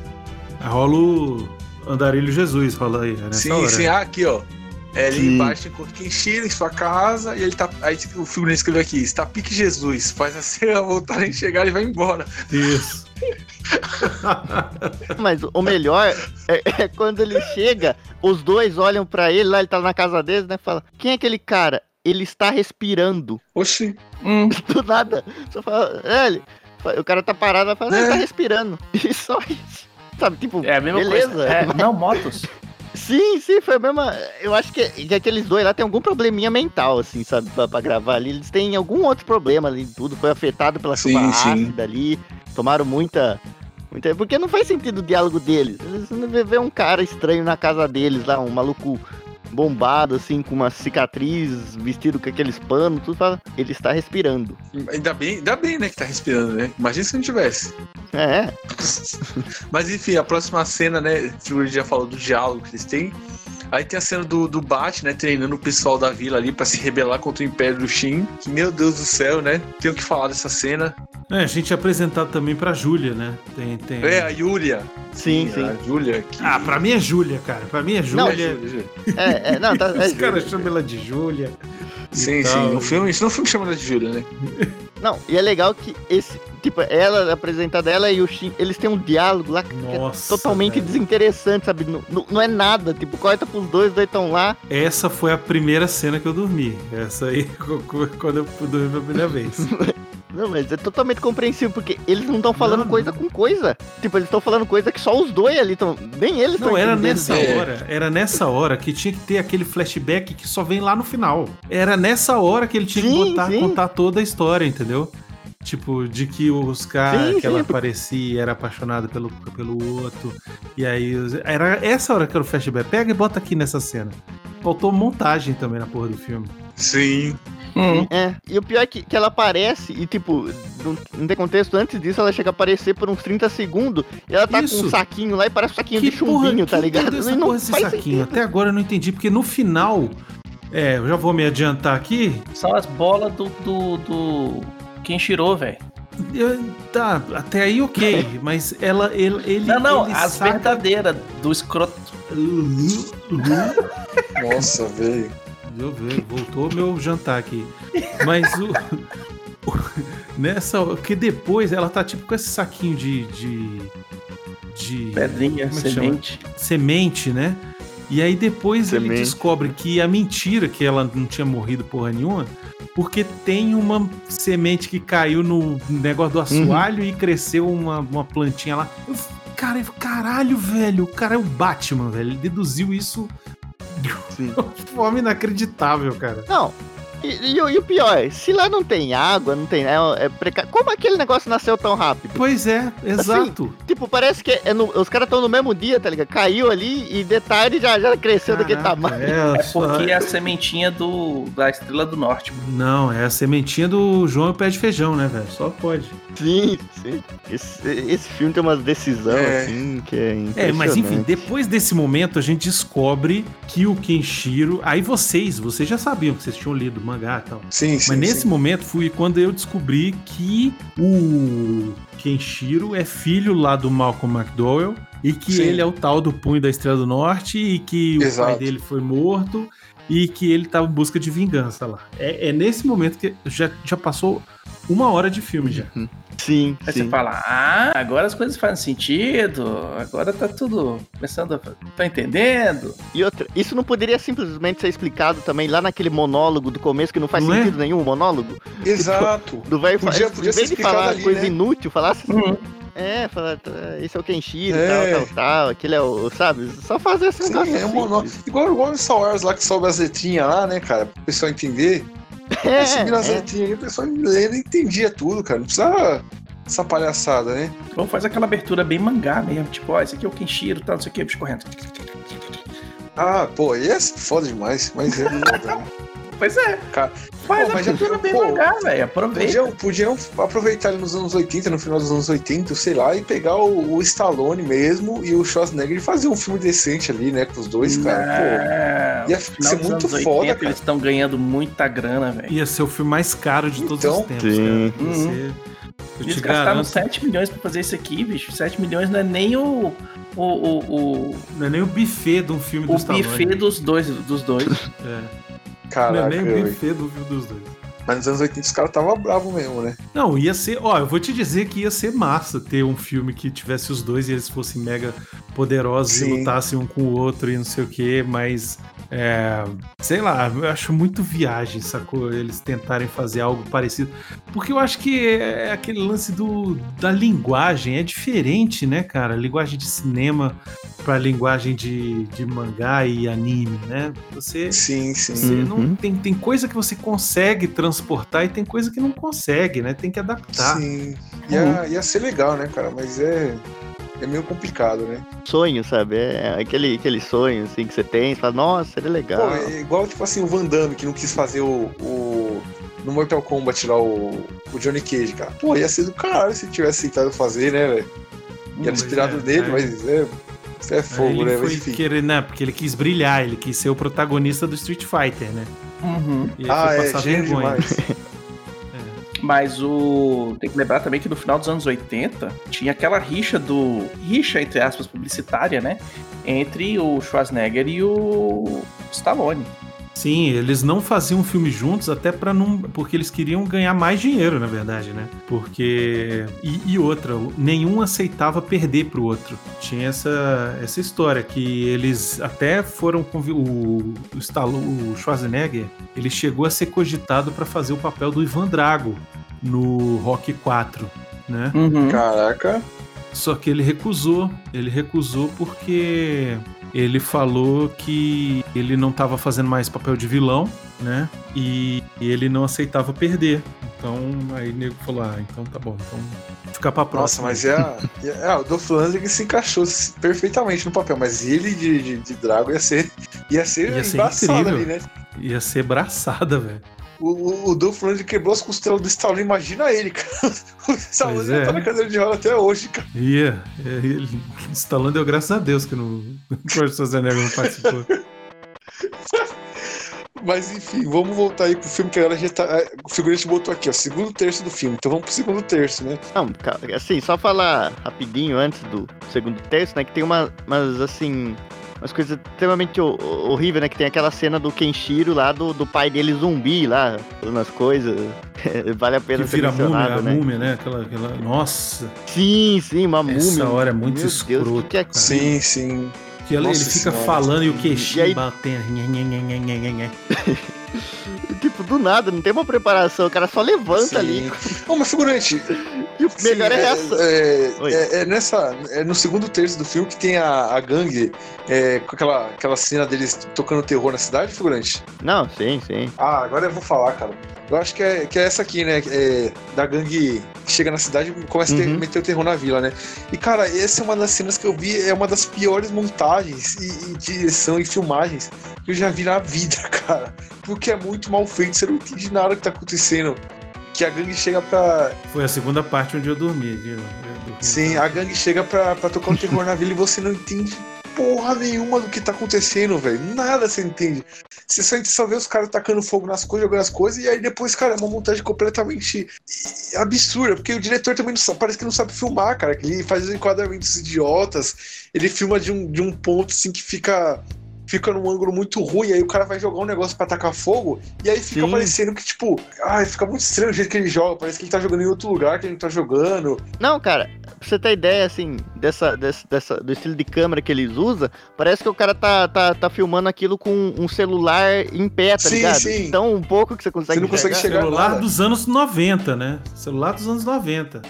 Rola o Andarilho Jesus, rola aí. É nessa sim, hora. sim, ah, aqui, ó. É, ali Sim. embaixo encontra o Kenshiro em sua casa e ele tá. Aí o figurino escreveu aqui: está pique Jesus. Faz a cena voltarem a chegar e vai embora. Isso. [LAUGHS] Mas o melhor é, é quando ele chega, os dois olham pra ele, lá ele tá na casa deles, né? Fala, quem é aquele cara? Ele está respirando. Oxi. Hum, [LAUGHS] Do nada. Só fala, é, ele, o cara tá parado, fala, "Não, ele É. tá respirando. [LAUGHS] E só isso. Sabe, tipo, é a mesma beleza. coisa. É, não, motos. Sim, sim, foi a mesma. Eu acho que, que aqueles dois lá tem algum probleminha mental, assim, sabe, pra, pra gravar ali. Eles têm algum outro problema ali, tudo. Foi afetado pela Sim, chuva sim. ácida ali. Tomaram muita. muita porque não faz sentido o diálogo deles. Eles não vê um cara estranho na casa deles lá, um maluco bombado, assim, com uma cicatriz, vestido com aqueles panos, tudo fala. Ele está respirando. Ainda bem, ainda bem, né, que tá respirando, né? Imagina se não tivesse. É, [LAUGHS] Mas enfim, a próxima cena, né? O já falou do diálogo que eles têm. Aí tem a cena do, do Bat, né? Treinando o pessoal da vila ali pra se rebelar contra o Império do Shin. Que, meu Deus do céu, né? Tenho que falar dessa cena. É, a gente é apresentado também pra Júlia, né? Tem, tem... É, a Yulia. sim, sim. A Júlia. Que... Ah, pra mim é Júlia, cara. Pra mim é Não, É, Júlia. Júlia, Júlia. É, é, não, tá. É, Os caras chamam ela de Júlia. Sim, tal. sim. No filme, isso no filme chama ela de Júlia, né? Não, e é legal que esse, tipo, ela apresentada ela e o Shin, eles têm um diálogo lá que Nossa, é totalmente velho. desinteressante, sabe? Não, não, não é nada, tipo, corta pros dois, os dois estão lá. Essa foi a primeira cena que eu dormi. Essa aí, [LAUGHS] quando eu dormi pela primeira vez. [LAUGHS] Não, mas é totalmente compreensível, porque eles não estão falando Não, coisa não. com coisa. Tipo, eles estão falando coisa que só os dois ali estão. Nem eles estão Não, era nessa É. hora, era nessa hora que tinha que ter aquele flashback que só vem lá no final. Era nessa hora que ele tinha que Sim, botar, sim. contar toda a história, entendeu? Tipo, de que os caras que ela sim. parecia era apaixonada pelo, pelo outro. E aí, era essa hora que era o flashback. Pega e bota aqui nessa cena. Faltou montagem também na porra do filme. Sim. Hum, É, e o pior é que, que ela aparece e, tipo, não, não tem contexto, antes disso ela chega a aparecer por uns 30 segundos e ela tá com Isso. um saquinho lá e parece um saquinho de chumbinho, tá que ligado? doido essa não porra desse faz saquinho? sentido. Até agora eu não entendi, porque no final. É, eu já vou me adiantar aqui. são as bolas do, do, do Kenshiro, velho. Tá, até aí ok, mas ela, ele, ele Não, não, ele as saca- verdadeiras do escroto. Nossa, velho. Eu ver, voltou meu jantar aqui. Mas o, nessa, porque depois ela tá tipo com esse saquinho de de, de Pedrinha, Como é que semente. semente, né? E aí depois ele descobre que a mentira que ela não tinha morrido porra nenhuma, porque tem uma semente que caiu no negócio do assoalho e cresceu uma, uma plantinha lá. Eu, cara, eu- caralho, velho, o cara é o Batman, velho. Ele deduziu isso Sim. [LAUGHS] de uma forma inacreditável, cara. Não. E, e o- e o pior, se lá não tem água, não tem. É, é preca... Como aquele negócio nasceu tão rápido? Pois é, exato. Tipo, parece que é no- os caras estão no mesmo dia, tá ligado? Caiu ali e detalhe já, já cresceu daquele Caraca, tamanho. É só- porque é a sementinha do, da Estrela do Norte. Não, é a sementinha do João e o pé de feijão, né, velho? Só pode. Sim, sim. Esse, esse filme tem uma decisão, É. assim, que é É, mas enfim, depois desse momento a gente descobre que o Kenshiro. Aí vocês, vocês já sabiam que vocês tinham lido o mangá e tal. Sim, sim. Mas nesse sim. momento foi quando eu descobri que o Kenshiro é filho lá do Malcolm McDowell e que Sim. ele é o tal do punho da Estrela do Norte e que o Exato. pai dele foi morto e que ele estava em busca de vingança lá. É, é nesse momento que já, já passou uma hora de filme já. Sim, Aí sim. você fala, ah, agora as coisas fazem sentido, agora tá tudo começando a... Tá entendendo? E outra, isso não poderia simplesmente ser explicado também lá naquele monólogo do começo, que não faz Não é? sentido nenhum o monólogo? Exato. Do velho Podia- podia ser vez de falar ali, coisa né? inútil, falasse assim, Uhum. é, falar, tá, esse é o Kenshiro, É. tal, tal, tal, aquele é o, sabe? Só fazer esse Sim, negócio é um assim. monólogo. Igual, igual no Star Wars lá que sobe as letrinhas lá, né, cara? Pro pessoal entender. É, Subindo as é. letrinhas aí, o pessoal lendo e entendia tudo, cara. Não precisava essa palhaçada, né? Ou faz aquela abertura bem mangá mesmo, tipo, ó, esse aqui é o Kenshiro, tal, não sei o que, bicho correndo. Ah, pô, aí é foda demais. Mas é né? Pois é. Faz Pô, a mas já- cultura bem pô, mangá, velho. Aproveita. Podiam, podiam aproveitar ele nos anos 80, no final dos anos 80, sei lá, e pegar o, o Stallone mesmo e o Schwarzenegger e fazer um filme decente ali, né, com os dois, cara. Não. Ia No ser muito anos foda, 80, cara. Eles estão ganhando muita grana, velho. Ia ser o filme mais caro de todos Então, os tempos, sim. cara. Ia Uhum. ser- Eu Eles gastaram garanto, 7 milhões pra fazer isso aqui, bicho. 7 milhões não é nem o, o, o, o, não é nem o buffet de um filme do o Stallone. buffet dos dois. Dos dois. É. Não Caraca, é nem o buffet do dos dois. Mas nos anos 80 os caras estavam bravos mesmo, né? Não, ia ser. Ó, eu vou te dizer que ia ser massa ter um filme que tivesse os dois e eles fossem mega poderosos Sim. e lutassem um com o outro e não sei o quê, mas. É, sei lá, eu acho muito viagem, sacou? Eles tentarem fazer algo parecido. Porque eu acho que é aquele lance do, da linguagem, é diferente, né, cara? A linguagem de cinema pra linguagem de, de mangá e anime, né? Você. Sim, sim. Você não, Uhum. tem, tem coisa que você consegue transportar e tem coisa que não consegue, né? Tem que adaptar. Sim. Ia, ia ser legal, né, cara? Mas é. É meio complicado, né? Sonho, sabe? É aquele, aquele sonho assim que você tem, você fala, nossa, seria legal. Pô, é igual, tipo assim, o Van Damme, que não quis fazer o. o- no Mortal Kombat lá, o, o Johnny Cage, cara. Pô, ia ser do caralho se tivesse aceitado fazer, né, velho? Ia inspirado é, nele, é. mas é. Isso é fogo, ele né? Mas foi enfim. querer, né? Porque ele quis brilhar, ele quis ser o protagonista do Street Fighter, né? Uhum. E ele Ah, foi é, passar gênio vergonha. demais. [LAUGHS] Mas o. Tem que lembrar também que no final dos anos 80 tinha aquela rixa do. rixa, entre aspas, publicitária, né? Entre o Schwarzenegger e o Stallone. Sim, eles não faziam filme juntos até para não. Porque eles queriam ganhar mais dinheiro, na verdade, né? Porque. E, e outra, nenhum aceitava perder pro outro. Tinha essa, essa história que eles até foram. convi- O, o, Stallone, o Schwarzenegger, ele chegou a ser cogitado para fazer o papel do Ivan Drago no Rock 4, né? Uhum. Caraca. Só que ele recusou. Ele recusou porque ele falou que ele não estava fazendo mais papel de vilão, né? E ele não aceitava perder. Então aí o nego falou: ah, então tá bom, então fica pra Nossa, próxima. mas é, é a- o Dolph Lundgren se encaixou perfeitamente no papel, mas ele de, de, de Drago ia ser, ia ser Ia ser incrível. ali, né? Ia ser braçada, velho. O, o, o Dolph Lundgren quebrou as costelas do Stallone, imagina ele, cara. [LAUGHS] O Stallone já é. tá na cadeira de roda até hoje, cara. Ia. é, Ele, Stallone deu graças a Deus que não, [LAUGHS] o Schwarzenegger não participou. [LAUGHS] Mas enfim, vamos voltar aí pro filme que a galera já tá. é, O figurante botou aqui, ó, segundo terço do filme. Então vamos pro segundo terço, né? Não, cara, assim, só falar rapidinho antes do segundo texto, né? Que tem uma, umas, assim, umas coisas extremamente ho- horríveis, né? Que tem aquela cena do Kenshiro lá, do, do pai dele zumbi lá, falando as coisas. [LAUGHS] vale a Que pena ser vira a múmia, mencionado, a né? múmia, né? Aquela, aquela... Nossa, Sim, sim, uma múmia. essa hora é muito Meu Deus, escroto. que que é cara. Sim, sim. Que ele, ele fica senhora. falando e o queixinho aí- batendo. [LAUGHS] Tipo, do nada, não tem uma preparação, o cara só levanta ali. Ô, mas figurante, E o melhor sim, é essa. É, é- é nessa. É no segundo terço do filme que tem a, a gangue é, com aquela, aquela cena deles tocando terror na cidade, figurante. Não, sim, sim. Ah, agora eu vou falar, cara. Eu acho que é, que é essa aqui, né? É, da gangue que chega na cidade e começa a ter- Uhum. meter o terror na vila, né? E, cara, essa é uma das cenas que eu vi, é uma das piores montagens e, e direção e filmagens que eu já vi na vida, [LAUGHS] cara. Porque é muito mal feito, você não entende nada que tá acontecendo. Que a gangue chega pra. Foi a segunda parte onde eu dormi. viu? Eu dormi. Sim, a gangue chega pra, pra tocar o terror na vila e você não entende porra nenhuma do que tá acontecendo, velho. Nada você entende. Você só, só vê os caras tacando fogo nas coisas, jogando as coisas, e aí depois, cara, é uma montagem completamente absurda, porque o diretor também não sabe, parece que não sabe filmar, cara, que ele faz os enquadramentos idiotas, ele filma de um, de um ponto assim que fica. Fica num ângulo muito ruim, aí o cara vai jogar um negócio pra tacar fogo, e aí fica Sim. parecendo que, tipo, ai, fica muito estranho o jeito que ele joga, parece que ele tá jogando em outro lugar que ele não tá jogando. Não, cara, pra você ter ideia, assim, dessa, dessa, dessa- do estilo de câmera que eles usam, parece que o cara tá, tá, tá filmando aquilo com um celular em pé, tá Sim, ligado? sim. Então, um pouco que você consegue Você não consegue chegar Celular nada. dos anos 90, né? Celular dos anos 90.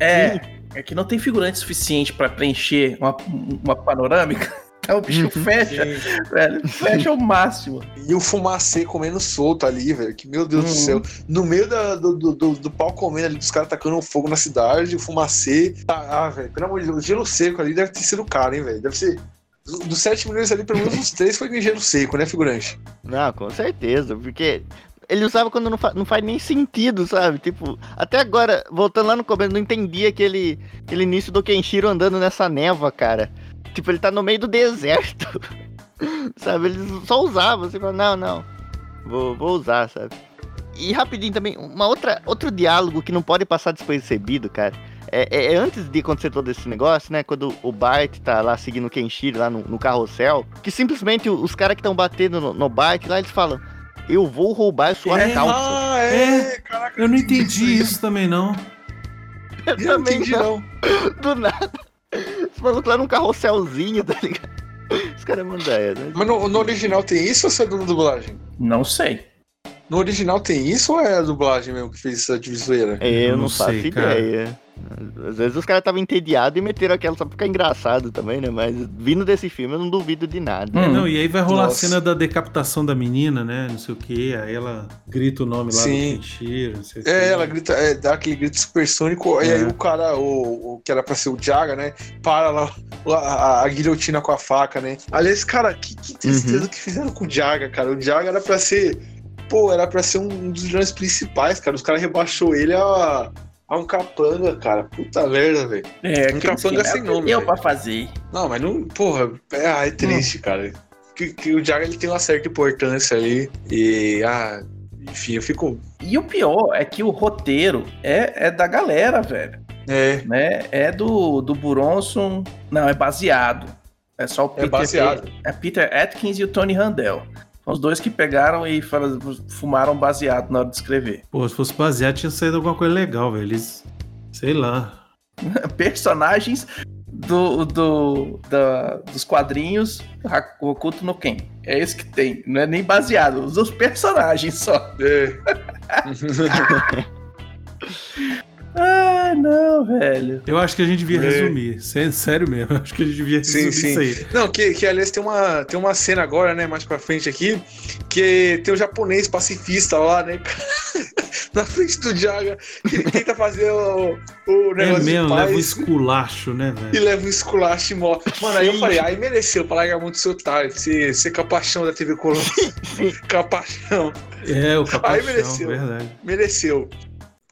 É, é que não tem figurante suficiente pra preencher uma, uma panorâmica. Então [LAUGHS] o bicho fecha, velho. Fecha o máximo. E o fumacê comendo solto ali, velho. Que meu Deus do Uhum. céu. No meio da- do, do, do, do pau comendo ali, dos caras tacando fogo na cidade, o fumacê. Ah, ah, velho, pelo amor de Deus, o gelo seco ali deve ter sido caro, hein, velho. Deve ser. Dos 7 milhões ali, pelo menos uns 3 foi em gelo seco, né, figurante? Não, com certeza, porque ele usava quando não, fa- não faz nem sentido, sabe? Tipo, até agora, voltando lá no começo, eu não entendi aquele, aquele início do Kenshiro andando nessa névoa, cara. Tipo, ele tá no meio do deserto. [LAUGHS] sabe? Ele só usava, você fala, não, não. Vou, vou usar, sabe? E rapidinho também, uma outra, outro diálogo que não pode passar despercebido, cara. É, é- é antes de acontecer todo esse negócio, né? Quando o Bart tá lá seguindo o Kenshiro lá no, no carrossel, que simplesmente os caras que estão batendo no, no Bart lá, eles falam: Eu vou roubar sua É. calça. Ah, é, caraca. Eu não entendi isso também, não. Eu não também entendi, não. não. [LAUGHS] Do nada. Esse maluco lá num carrosselzinho, tá ligado? Os caras mandam essa. né? Mas no, no original tem isso ou isso é da dublagem? Não sei. No original tem isso ou é a dublagem mesmo que fez essa divisoeira? É, eu Eu não, não faço sei, cara. Às vezes os caras estavam entediados e meteram aquela só pra ficar engraçado também, né? Mas vindo desse filme eu não duvido de nada. Hum. Não, e aí vai rolar Nossa. a cena da decapitação da menina, né? Não sei o que. Aí ela grita o nome lá Sim. do Kenshiro, não sei o quê. É, ela grita, é, dá aquele grito supersônico, e É. aí o cara, o, o que era pra ser o Jaga, né? Para lá a, a- a guilhotina com a faca, né? Aliás, cara, que, que tristeza que fizeram com o Jaga, cara. O Jaga era pra ser. Pô, era pra ser um dos vilões principais, cara. Os caras rebaixou ele a, a um capanga, cara. Puta merda, velho. É, Um capanga assim, sem nome, Eu pra fazer. Não, mas não. Porra, é, ah, é triste, cara. Que, que o Jaga ele tem uma certa importância ali. E. Ah, enfim, eu fico. E o pior é que o roteiro é, é da galera, velho. É, Né? É do, do Buronson. Não, é baseado. É só o é Peter. baseado. É Peter Atkins e o Tony Randell. São os dois que pegaram e fumaram baseado na hora de escrever. Pô, se fosse baseado, tinha saído alguma coisa legal, velho. Eles. Sei lá. [LAUGHS] Personagens do, do, da- dos quadrinhos Ra- Oculto no Ken. É esse que tem. Não é nem baseado, os personagens só. É. [LAUGHS] [LAUGHS] Ah, não, velho. Eu acho que a gente devia É. resumir. Sé- Sério mesmo. eu Acho que a gente devia Sim, resumir sim. isso aí. Não, que, que aliás tem uma, tem uma cena agora, né, mais pra frente aqui, que tem o japonês pacifista lá, né, [LAUGHS] na frente do Jaga, que ele tenta fazer o, o É negócio mesmo, de leva um paz esculacho, né, e velho? leva um esculacho e morre. Mano, aí eu Sim. falei, aí mereceu pra largar muito seu otário, ser, ser capachão da TV Colônia. [LAUGHS] capachão, É, o capachão, mereceu. verdade. mereceu.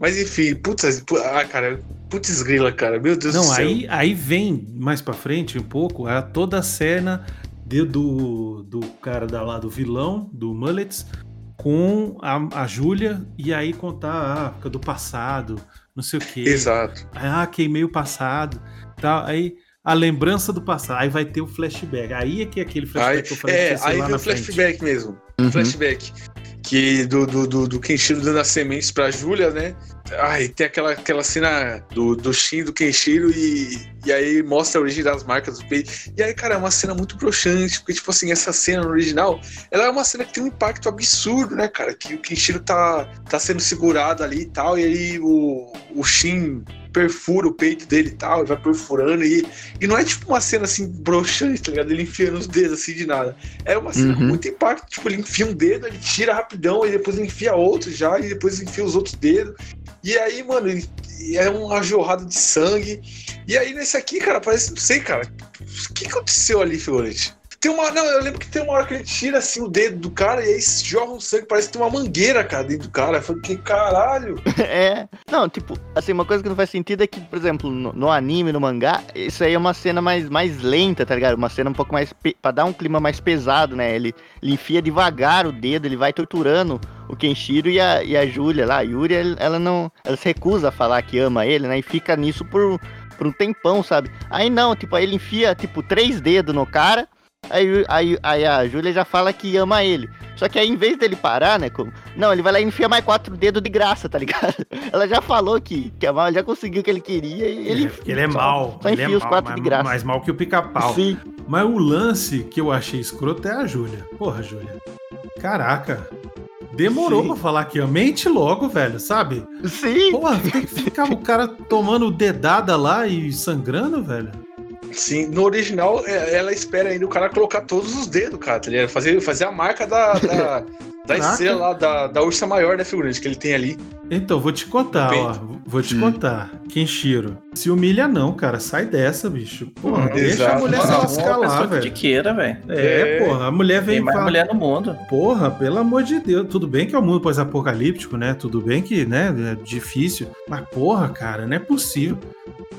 Mas enfim, putz, pu- ah, cara, putz grila, cara, meu Deus do Não, céu. aí, aí vem mais pra frente um pouco a toda a cena de- do, do cara da lá do vilão, do Mullets, com a, a Júlia, e aí contar a época do passado, não sei o quê. Exato. Ah, queimei o passado. Tal. Aí a lembrança do passado. Aí vai ter o flashback. Aí é que é aquele flashback Aí, que eu falei é, que aí lá vem na o frente. flashback mesmo. Uhum. flashback. Que do, do, do, do Kenshiro dando as sementes pra Júlia, né? Ai, tem aquela, aquela cena do, do Shin, do Kenshiro, e, e aí mostra a origem das marcas do peito. E aí, cara, é uma cena muito broxante, porque, tipo assim, essa cena original, ela é uma cena que tem um impacto absurdo, né, cara? Que o Kenshiro tá, tá sendo segurado ali e tal, e aí o, o Shin perfura o peito dele e tal, e vai perfurando, e, e não é tipo uma cena assim broxante, tá ligado? Ele enfiando os dedos assim de nada. É uma cena com Uhum. muito impacto. Tipo, ele enfia um dedo, ele tira rapidão, e depois ele enfia outro já, e depois enfia os outros dedos. E aí, mano, ele, é uma jorrada de sangue. E aí, nesse aqui, cara, parece, não sei, cara. O que aconteceu ali, Fiorente? Tem uma. Não, eu lembro que tem uma hora que ele tira assim o dedo do cara e aí jorra um sangue, parece que tem uma mangueira, cara, dentro do cara. Eu falei, que caralho. [LAUGHS] É. Não, tipo, assim, uma coisa que não faz sentido é que, por exemplo, no, no anime, no mangá, isso aí é uma cena mais, mais lenta, tá ligado? Uma cena um pouco mais. Pra dar um clima mais pesado, né? Ele, ele enfia devagar o dedo, ele vai torturando o Kenshiro e a, e a Júlia lá. A Yuri, ela não. Ela se recusa a falar que ama ele, né? E fica nisso por, por um tempão, sabe? Aí não, tipo, aí ele enfia, tipo, três dedos no cara. Aí, aí, aí a Júlia já fala que ama ele. Só que aí, em vez dele parar, né? Como... Não, ele vai lá e enfia mais quatro dedos de graça, tá ligado? [LAUGHS] Ela já falou que, que a Mal já conseguiu o que ele queria e ele. Porque ele é só- mal. Só ele enfia é os mal, quatro mais, de graça. mais mal que o pica-pau. Sim. Mas o lance que eu achei escroto é a Júlia. Porra, Júlia. Caraca. Demorou Sim. pra falar que mente logo, velho, sabe? Sim. Porra, tem que ficar o cara tomando dedada lá e sangrando, velho. Sim, no original, é, ela espera ainda o cara colocar todos os dedos, cara, tá ligado? Fazer, fazer a marca da, da, Da estrela lá, da, da ursa maior da figurante que ele tem ali. Então, vou te contar, ó. Vou te Hum. contar. Kenshiro, se humilha não, cara. Sai dessa, bicho. Porra, Hum, deixa a exato. mulher se lascar lá, velho. de queira, velho. É, É. porra, a mulher vem Tem mais mulher no mundo. Porra, pelo amor de Deus. Tudo bem que é um mundo pós-apocalíptico, né? Tudo bem que, né, é difícil. Mas, porra, cara, não é possível.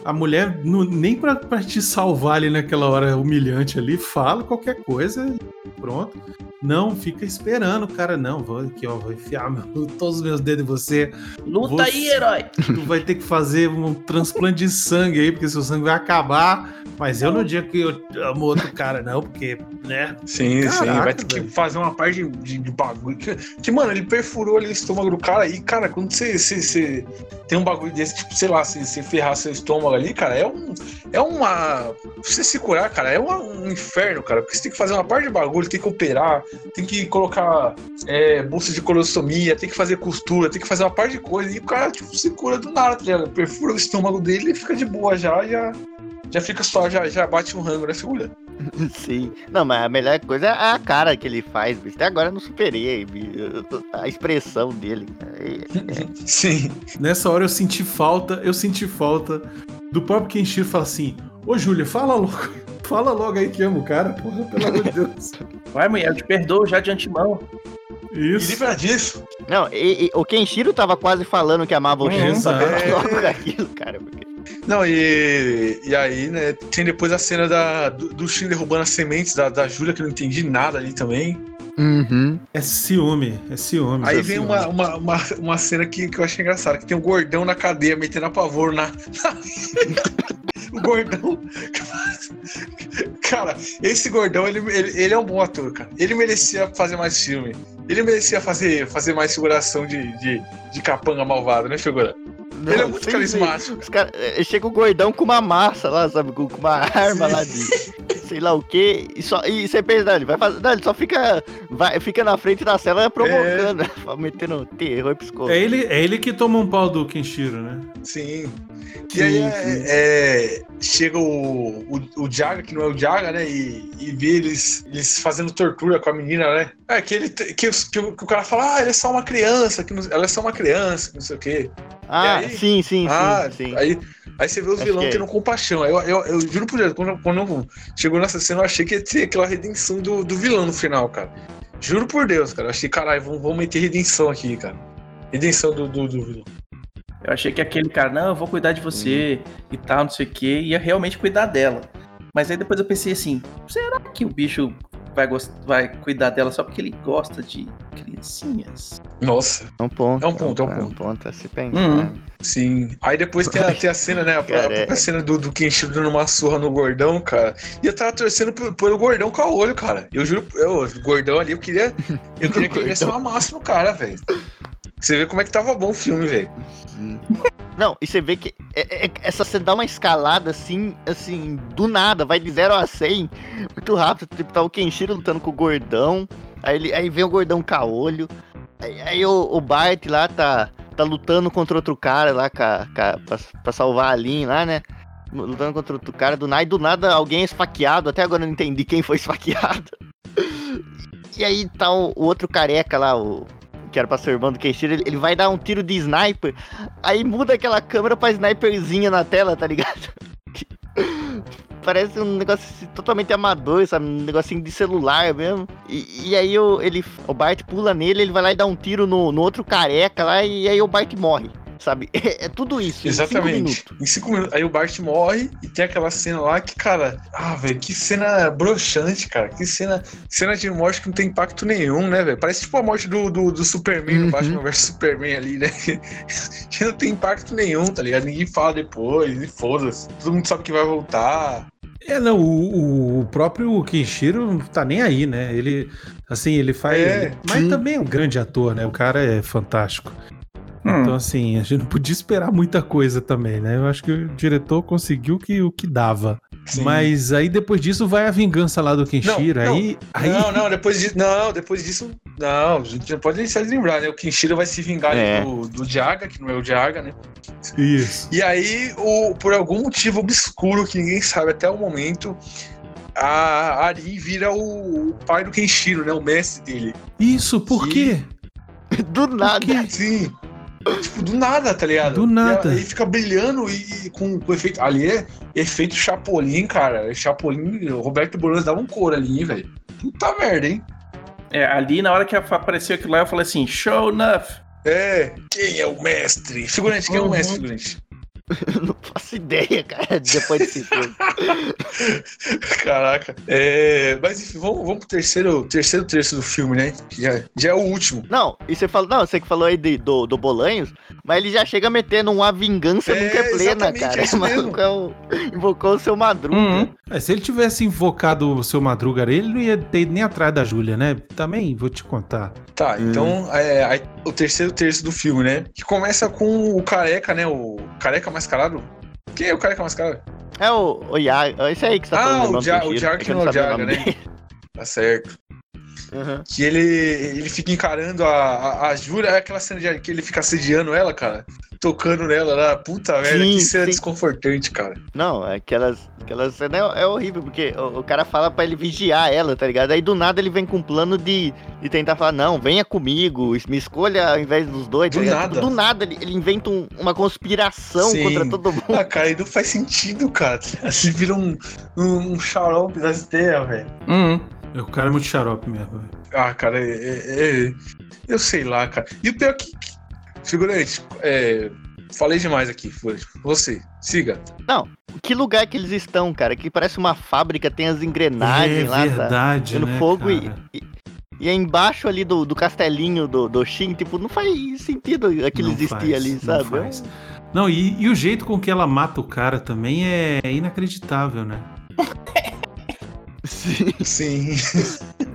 A mulher, não- nem pra, pra te salvar ali naquela hora humilhante ali, fala qualquer coisa e pronto. Não, fica esperando, cara. Não, vou aqui, ó, vou enfiar meu- [LAUGHS] todos os meus dedos em você. Luta Você- aí, herói! Tu [LAUGHS] vai ter que fazer um transplante de sangue aí, porque seu sangue vai acabar. Mas eu no dia que eu amo outro cara, não, porque, né? Sim, sim. Caraca, Vai ter que velho. fazer uma parte de, de- de bagulho. Que, que, mano, ele perfurou ali o estômago do cara. E, cara, quando você, você, você tem um bagulho desse, tipo, sei lá, se você ferrar seu estômago ali, cara, é um. É uma. Pra você se curar, cara, é uma- um inferno, cara. Porque você tem que fazer uma parte de bagulho, tem que operar, tem que colocar é, bolsa de colostomia, tem que fazer costura, tem que fazer uma parte de coisa. E o cara, tipo, se cura do nada, tá ligado? Perfura o estômago dele fica de boa já, já. Já fica só, já, já bate um rango na figura. [LAUGHS] Sim. Não, mas a melhor coisa é a cara que ele faz, bicho. Até agora eu não superei a expressão dele. cara. É- [LAUGHS] Sim. Nessa hora eu senti falta, eu senti falta do próprio Kenshiro falar assim: Ô Júlia, fala logo, [LAUGHS] fala logo aí que amo o cara, porra, pelo amor de Deus. Vai, mulher, eu te perdoo já de antemão. E Isso. livra disso. Não, e- e o Kenshiro tava quase falando que amava o Shin, só eu logo aquilo, cara. porque- Não, e, e aí, né, tem depois a cena da, do, do Shin derrubando as sementes da, da Júlia, que eu não entendi nada ali também. Uhum. É ciúme, é ciúme. Aí é vem ciúme. uma, uma, uma, uma cena que, que eu achei engraçada, que tem um gordão na cadeia metendo apavoro na. [LAUGHS] o gordão. Cara, esse gordão, ele, ele, ele é um bom ator, cara. Ele merecia fazer mais filme. Ele merecia fazer, fazer mais figuração de, de, de capanga malvado, né, figura? Não, ele é muito carismático. cara, eh, chega o gordão com uma massa lá, sabe? Com, com uma arma lá de sei lá o que. E, só, e você pensa, não, ele vai fazer. Não, ele só fica, vai, fica na frente da cela provocando, [LAUGHS] metendo terror e psicólogo. É ele, é ele que toma um pau do Kenshiro, né? Sim. E Sim, aí sim. é, é, chega o, o, o Jaga, que não é o Jaga, né? E, e vê eles, eles fazendo tortura com a menina, né? É, que, ele, que, que o, que o cara fala, ah, ela é só uma criança, que não- ela é só uma criança, que não sei o quê. Ah, aí? sim, sim, ah, sim, sim. Aí, aí você vê os vilões que é tendo compaixão. Eu, eu, eu juro por Deus, quando, quando chegou nessa cena, eu achei que ia ter aquela redenção do, do vilão no final, cara. Juro por Deus, cara. Eu achei, caralho, vamos, vamos meter redenção aqui, cara. Redenção do, do, do vilão. Eu achei que aquele cara, não, eu vou cuidar de você e tal, não sei o que, ia realmente cuidar dela. Mas aí depois eu pensei assim, será que o bicho vai, vai cuidar dela só porque ele gosta de criancinhas? Nossa. É um ponto. É um ponto, é um É um ponto a se pensar. Uhum. Sim. Aí depois tem a, [LAUGHS] tem a cena, né? A, própria é- cena do, do Kenshiro dando uma surra no gordão, cara. E eu tava torcendo pelo, pelo gordão com a olho, cara. Eu juro, eu, o gordão ali, eu queria. Eu queria que ele uma massa no cara, velho. Você vê como é que tava bom o filme, velho. Não, e você vê que é- é- essa você dá uma escalada assim, assim, do nada, vai de 0 a 100 muito rápido. Tipo, tá o Kenshiro lutando com o gordão, aí, ele, aí vem o gordão caolho, aí, aí o, o Bart lá tá, tá lutando contra outro cara lá ca, ca, pra, pra salvar a Lin lá, né? Lutando contra outro cara, do nada, e do nada alguém é esfaqueado, até agora eu não entendi quem foi esfaqueado. E aí tá o, o outro careca lá, o que era pra ser irmão do Kenshiro, ele, ele vai dar um tiro de sniper, Aí muda aquela câmera pra sniperzinha na tela, tá ligado? Parece um negócio assim, totalmente amador, sabe? Um negocinho de celular mesmo. E, e aí o, ele, o Bart pula nele, ele vai lá e dá um tiro no, no outro careca lá, e aí o Bart morre, sabe? [LAUGHS] É, é tudo isso. em cinco Exatamente. Em cinco minutos. Aí o Bart morre e tem aquela cena lá que, cara. Ah, velho, que cena broxante, cara. Que cena. Cena de morte que não tem impacto nenhum, né, velho? Parece tipo a morte do, do, do Superman Uhum. no Batman vs Superman ali, né? [LAUGHS] que não tem impacto nenhum, tá ligado? Ninguém fala depois, e foda-se. Todo mundo sabe que vai voltar. É, não, o, o- o próprio Kenshiro não tá nem aí, né? Ele, assim, ele faz. É. mas Sim. também é um grande ator, né? O cara é fantástico. Hum. Então, assim, a gente não podia esperar muita coisa também, né? Eu acho que o diretor conseguiu que, o que dava. Sim. Mas aí depois disso vai a vingança lá do Kenshiro. Não, não. aí, aí Não, não, depois disso. Não, depois disso. Não, a gente não pode deixar de lembrar, né? O Kenshiro vai se vingar ali É. do, do Jaga, que não é o Jaga, né? Isso. E aí, o, por algum motivo obscuro que ninguém sabe até o momento, a Ari vira o, pai do Kenshiro, né? O mestre dele. Isso, por Que- quê? [LAUGHS] Do nada. quê? Sim. Tipo, do nada, tá ligado? Do nada. E aí fica brilhando e, e com, com efeito. Ali é efeito Chapolin, cara. Chapolin, o Roberto Bolanos dava um couro ali, hein, velho. Puta merda, hein? É, ali na hora que apareceu aquilo lá, eu falei assim, show enough. É. Quem é o mestre? Figurante, quem é o Uhum. mestre, figurante? Eu [LAUGHS] não faço ideia, cara, depois desse filme. [LAUGHS] Caraca. É, mas enfim, vamos, vamos pro terceiro, terceiro terço do filme, né? Que Já, já é o último. Não, e você falou, não, você que falou aí de- do, do Bolanhos, mas ele já chega metendo uma vingança É, nunca é plena, exatamente, cara. é isso [LAUGHS] O maluco é o- invocou o seu madruga. Uhum. É, se ele tivesse invocado o seu Madruga, ele não ia ter nem atrás da Júlia, né? Também vou te contar. Tá, Hum. então é, o terceiro terço do filme, né? Que começa com o careca, né? O careca mascarado. Quem é o careca mascarado? É o, o Yaga, esse aí que você tá Ah, falando. o nome Ja- do o Jaga é que não sabia o Jaga, né? Tá certo. Uhum. Que ele, ele fica encarando a, a, a Júlia, é aquela cena de, que ele fica assediando ela, cara. Tocando nela lá. Puta merda, Sim, que cena sim. desconfortante, cara. Não, aquelas, aquelas cena é, é horrível, porque o, o cara fala pra ele vigiar ela, tá ligado? Aí do nada ele vem com um plano de, de tentar falar, não, venha comigo, me escolha ao invés dos dois, tá Do ligado? nada. Do nada ele, ele inventa um- uma conspiração Sim. contra todo [LAUGHS] mundo. Ah, cara, e não faz sentido, cara. [LAUGHS] Assim vira um, um, um xarope das ideias, velho. Uhum. O cara é muito xarope mesmo. Ah, cara, é, é- é- Eu sei lá, cara. E o pior é que. Figurante, é, falei demais aqui, figurante. Você, siga. Que lugar que eles estão, cara? Que parece uma fábrica, tem as engrenagens é lá, tá? verdade, Pelo né, fogo e, cara? e, e é embaixo ali do, do castelinho do, do Shin, tipo, não faz sentido aquilo Não existir faz, ali, não sabe? faz. Não, e, e o jeito com que ela mata o cara também é inacreditável, né? [LAUGHS] Sim. Sim.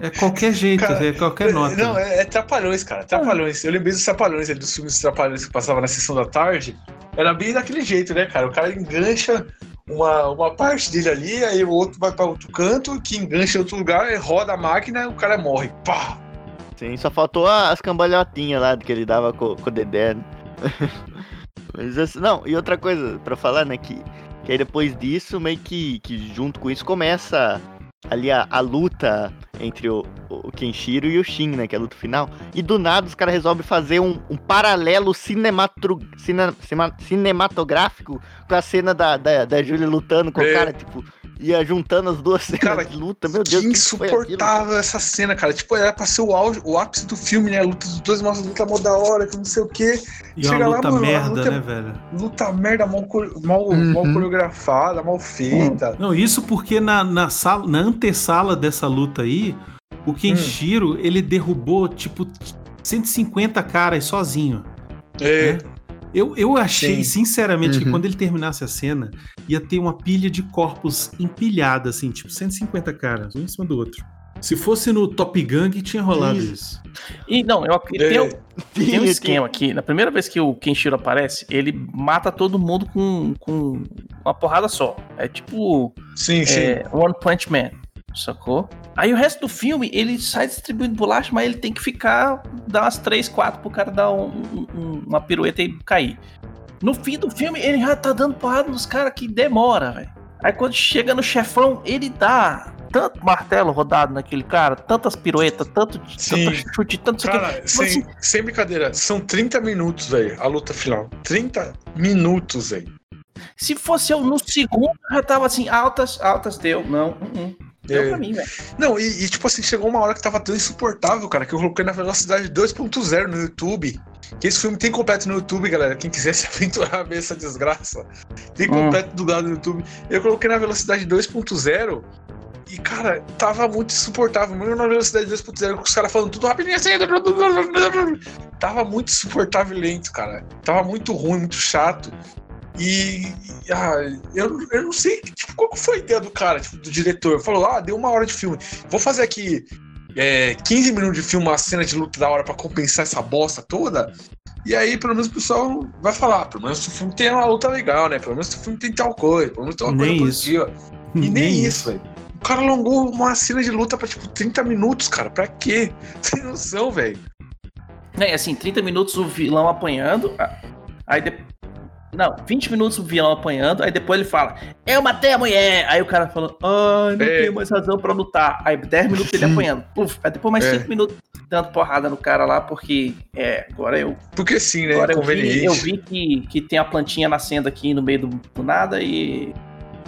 É qualquer jeito, Cara, é qualquer nota. Não, é, é Trapalhões, cara. Trapalhões. Eu lembrei dos Trapalhões, ali, dos filmes Trapalhões que passava na sessão da tarde. Era bem daquele jeito, né, cara? O cara engancha uma, uma parte dele ali, aí o outro vai pra outro canto, que engancha em outro lugar, roda a máquina e o cara morre. Pá! Sim, só faltou as cambalhotinhas lá que ele dava com, com o Dedé. né? [LAUGHS] Mas assim, não, e outra coisa pra falar, né, que, que aí depois disso, meio que, que junto com isso começa ali a, a luta entre o, o Kenshiro e o Shin, né, que é a luta final. E do nada os caras resolvem fazer um, um paralelo cinematro, cine- cinematográfico com a cena da, da, da Julia lutando com É. o cara, tipo, ia juntando as duas cenas Cara, de luta. Meu Deus, que insuportável essa cena, cara. Tipo, era pra ser o, auge, o ápice do filme, né? A luta dos dois, uma luta mó da hora, que não sei o quê. E é Chega uma lá, luta mano, a merda, luta- né, velho? Luta merda, mal, mal, Uhum. mal coreografada, mal feita. Não, isso porque na, na, sala, na antessala dessa luta aí, o Kenshiro, Hum. ele derrubou, tipo, 150 caras sozinho. É, né? Eu, eu achei, Sim. sinceramente, que Uhum. quando ele terminasse a cena, ia ter uma pilha de corpos empilhada, assim, tipo, 150 caras, um em cima do outro. Se fosse no Top Gang, tinha rolado Isso. isso. E não, eu, e tem, é. um- tem um [LAUGHS] esquema aqui. Na primeira vez que o Kenshiro aparece, ele mata todo mundo com, com uma porrada só. É tipo Sim, sim. é, One Punch Man, sacou? Aí o resto do filme, ele sai distribuindo bolacha, mas ele tem que ficar, dar umas 3, 4 pro cara dar um- um- uma pirueta e cair. No fim do filme, ele já tá dando porrada nos caras que demora, velho. Aí quando chega no chefão, ele dá tanto martelo rodado naquele cara, tantas piruetas, tanto, tanto chute, tanto. Cara, sem, assim, sem brincadeira, são 30 minutos, velho, a luta final. 30 minutos, velho. Se fosse eu no segundo, já tava assim, altas, altas, deu. Não, uh -uh. Deu É. pra mim, velho. Não, e, e, tipo assim, chegou uma hora que tava tão insuportável, cara, que eu coloquei na velocidade 2.0 no YouTube. Que esse filme tem completo no YouTube, galera. Quem quiser [LAUGHS] se aventurar a ver essa desgraça, tem Hum. completo do lado no YouTube. Eu coloquei na velocidade 2.0 e, cara, tava muito insuportável. Mesmo na velocidade 2.0, com os caras falando tudo rapidinho assim. [LAUGHS] Tava muito insuportável e lento, cara. Tava muito ruim, muito chato. E, e, ah, eu, eu não sei, tipo, qual que foi a ideia do cara, tipo, do diretor? Falou, ah, deu uma hora de filme. Vou fazer aqui é, 15 minutos de filme, uma cena de luta da hora pra compensar essa bosta toda. E aí, pelo menos o pessoal vai falar, "Ah, pelo menos o filme tem uma luta legal, né? Pelo menos o filme tem tal coisa, pelo menos tem uma Nem coisa isso. positiva. [LAUGHS] E nem, isso, velho. O cara alongou uma cena de luta pra, tipo, 30 minutos, cara. Pra quê? [LAUGHS] Sem noção, velho. É, assim, 30 minutos o vilão apanhando. Aí de- Não, 20 minutos o vilão apanhando, aí depois ele fala, eu matei a mulher. Aí o cara fala, ai, não É. tenho mais razão pra lutar. Aí 10 minutos ele apanhando. Puf, aí depois mais É. 5 minutos dando porrada no cara lá, porque, é, agora eu, Porque sim, né? agora eu vi, Conveniente. eu vi que, que tem a plantinha nascendo aqui no meio do, do nada e...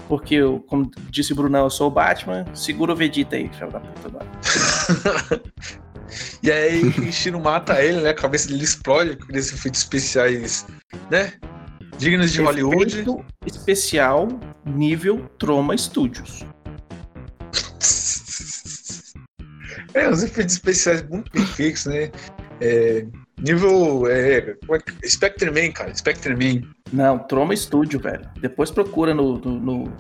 Porque, eu, como disse o Brunão, eu sou o Batman, segura o Vegeta aí, filho da puta. Agora. [LAUGHS] E aí o Kenshiro mata ele, né? A cabeça dele explode com aqueles efeitos especiais, né? Dignos de Hollywood. Efeito especial nível Troma Studios. É, os efeitos especiais muito bem feitos, né? É, nível. É, é Spectre Man, cara. Spectre Man. Não, Troma Studio, velho. Depois procura no, no, no,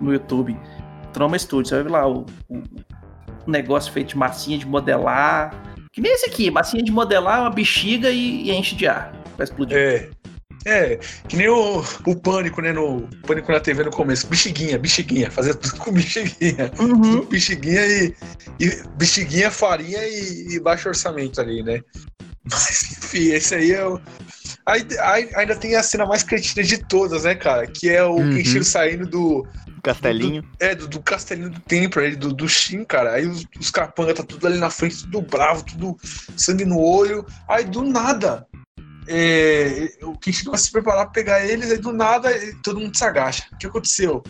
no- YouTube. Troma Studio. Você vai ver lá o, o- o negócio feito de massinha de modelar. Que nem esse aqui, massinha de modelar, uma bexiga e, e enche de ar. Vai explodir. É. É, que nem o, o pânico, né? No pânico na TV no começo. Bexiguinha, bexiguinha. Fazia tudo com bexiguinha. Uhum. Bexiguinha e, e. Bexiguinha, farinha e, e baixo orçamento ali, né? [LAUGHS] Mas, enfim, esse aí é o. Aí, aí- ainda tem a cena mais cretina de todas, né, cara? Que é o Uhum. Kenshiro saindo do. Castelinho. É, do, do castelinho do templo, ali, do, do Shin, cara. Aí os, os capangas tá tudo ali na frente, tudo bravo, tudo sangue no olho. Aí do nada. É, o Kenshiro vai se preparar pra pegar eles, aí do nada todo mundo se agacha. O que aconteceu?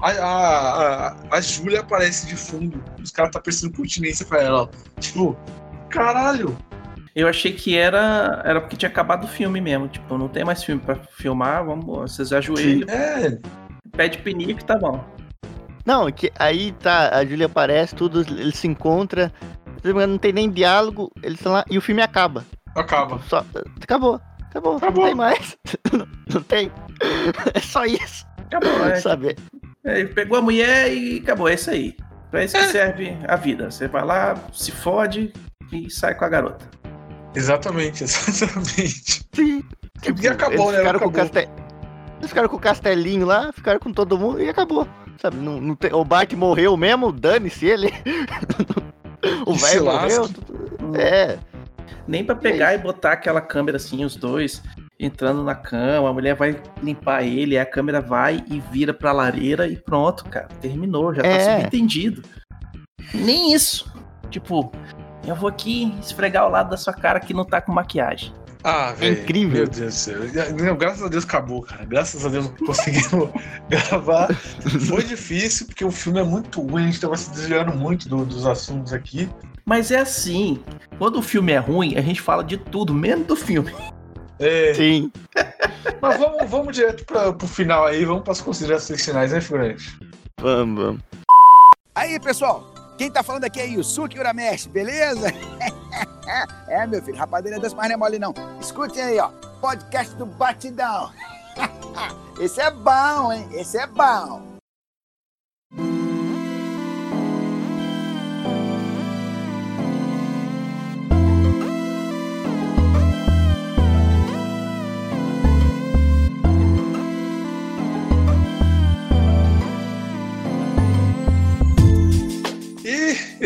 A, a, a, a Júlia aparece de fundo. Os caras tá prestando continência pra ela. Tipo, caralho. Eu achei que era, era porque tinha acabado o filme mesmo. Tipo, não tem mais filme pra filmar, vamos, vocês ajoelham, É, pede pinico tá bom. Não, que aí tá, a Júlia aparece, tudo, eles se encontram, não tem nem diálogo, eles estão lá e o filme acaba. Acaba. Só, acabou, acabou, Acabou. não tem mais. [LAUGHS] não, não tem. É só isso, Acabou, é. sabe? É, Ele pegou a mulher e acabou, é isso aí. Pra isso que serve a vida. Você vai lá, se fode e sai com a garota. Exatamente, [LAUGHS] exatamente. Sim. E acabou, eles né? Ficaram com Acabou. o castel... Eles ficaram com o castelinho lá, ficaram com todo mundo e acabou. Sabe, não, não tem... o Bart morreu mesmo, dane-se ele. [LAUGHS] o velho morreu. tudo- É, Nem pra pegar e botar aquela câmera assim, os dois entrando na cama, a mulher vai limpar ele, a câmera vai e vira pra lareira e pronto, cara. Terminou, já tá É. subentendido. Nem isso. Tipo, eu vou aqui esfregar o lado da sua cara que não tá com maquiagem. Ah, velho. incrível. Meu Deus do céu. Graças a Deus acabou, cara. Graças a Deus [LAUGHS] conseguimos gravar. Foi difícil, porque o filme é muito ruim, a gente tava se desviando muito do- dos assuntos aqui. Mas é assim, quando o filme é ruim, a gente fala de tudo, menos do filme. É, sim. [LAUGHS] mas vamos, vamos direto pra, pro final aí, vamos pras considerações finais, né, figurante? Vamos, vamos. Aí, pessoal, quem tá falando aqui é Yusuke Urameshi, beleza? [LAUGHS] é, meu filho, rapadeira das mais não é mole não. Escutem aí, ó, podcast do Batidão. [LAUGHS] Esse é bom, hein? Esse é bom.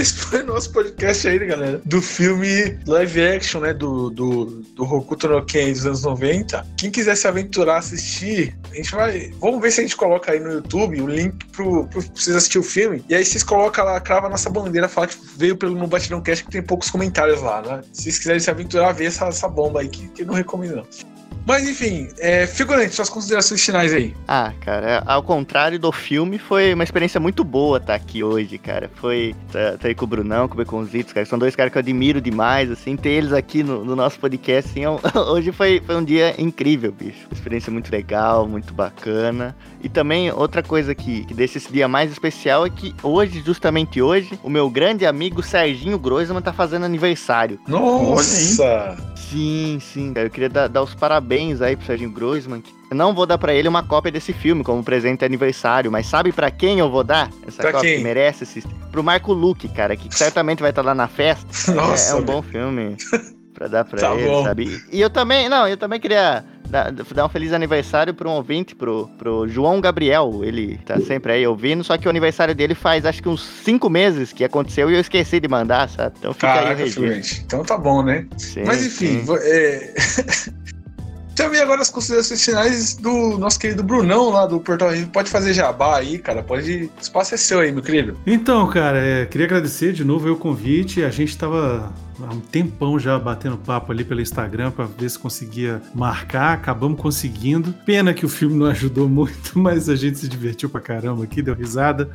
Esse foi o nosso podcast aí, galera? Do filme live action, né? Do, do, do Hokuto no Ken dos anos 90. Quem quiser se aventurar a assistir, a gente vai. Vamos ver se a gente coloca aí no YouTube o link pro, pro vocês assistirem o filme. E aí vocês colocam lá, crava a nossa bandeira, fala que veio pelo no Batidão Cast, que tem poucos comentários lá, né? Se vocês quiserem se aventurar, ver essa, essa bomba aí, que, que não recomendo, não. Mas enfim, é, figurante, suas considerações finais aí. Ah, cara, ao contrário do filme, foi uma experiência muito boa estar aqui hoje, cara. Foi tá, tá aí com o Brunão, com o Beconzitos, cara. São dois caras que eu admiro demais, assim. Ter eles aqui no, no nosso podcast, assim, é um- [LAUGHS] hoje foi, foi um dia incrível, bicho. Experiência muito legal, muito bacana. E também, outra coisa que, que deixa esse dia mais especial é que hoje, justamente hoje, o meu grande amigo Serginho Groisman tá fazendo aniversário. Nossa! Sim, sim, cara. Eu queria dar, dar os parabéns aí pro Serginho Groisman. Eu não vou dar pra ele uma cópia desse filme como presente de aniversário, mas sabe pra quem eu vou dar essa Pra cópia quem? que merece assistir? Pro Marco Luque, cara, que [LAUGHS] certamente vai estar lá na festa. É- Nossa, é, um velho. bom filme [LAUGHS] pra dar pra Tá ele, bom. sabe? E, eu também, não, eu também queria dar, dar um feliz aniversário pro um ouvinte, pro, pro João Gabriel. Ele tá sempre aí ouvindo, só que o aniversário dele faz acho que uns cinco meses que aconteceu e eu esqueci de mandar, sabe? Então fica aí Caraca, figurante. Então tá bom, né? Sim, Mas enfim, é... [LAUGHS] também agora as considerações finais do nosso querido Brunão lá do Portal Rio. Pode fazer jabá aí, cara. Pode. O espaço é seu aí, meu querido. Então, cara, é, queria agradecer de novo o convite. A gente tava há um tempão já batendo papo ali pelo Instagram para ver se conseguia marcar. Acabamos conseguindo. Pena que o filme não ajudou [LAUGHS] muito, mas a gente se divertiu pra caramba aqui, deu risada.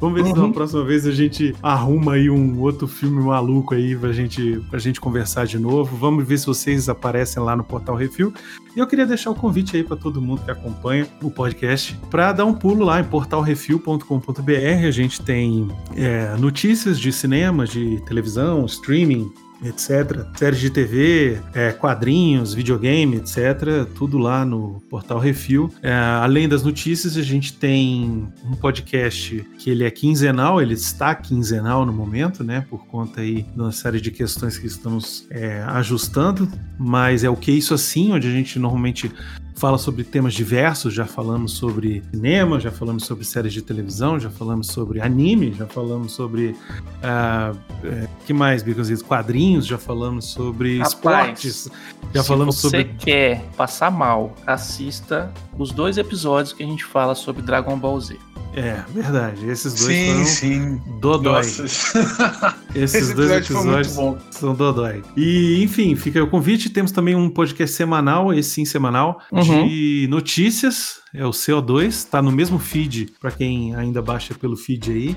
Vamos ver se Uhum. na próxima vez a gente arruma aí um outro filme maluco aí pra gente, pra gente conversar de novo. Vamos ver se vocês aparecem lá no Portal Refil. E eu queria deixar o convite aí para todo mundo que acompanha o podcast para dar um pulo lá em portalrefil.com.br. A gente tem é, notícias de cinema, de televisão, streaming, etc. Séries de TV, é, quadrinhos, videogame, etc. Tudo lá no Portal Refil. É, além das notícias, a gente tem um podcast que ele é quinzenal, ele está quinzenal no momento, né? Por conta aí de uma série de questões que estamos é, ajustando. Mas é o que isso assim, onde a gente normalmente fala sobre temas diversos, já falamos sobre cinema, já falamos sobre séries de televisão, já falamos sobre anime, já falamos sobre é, que mais, Bicositos? Quadrinhos, já falamos sobre Rapaz, esportes, já Se falamos você sobre quer passar mal, assista os dois episódios que a gente fala sobre Dragon Ball Z. É, verdade. Esses dois Sim, foram sim. dodói. [LAUGHS] Esses Esse dois episódios são dodói. E, enfim, fica aí o convite. Temos também um podcast semanal, esse sim semanal, Uhum. de notícias. É o CO2, tá no mesmo feed, para quem ainda baixa pelo feed aí.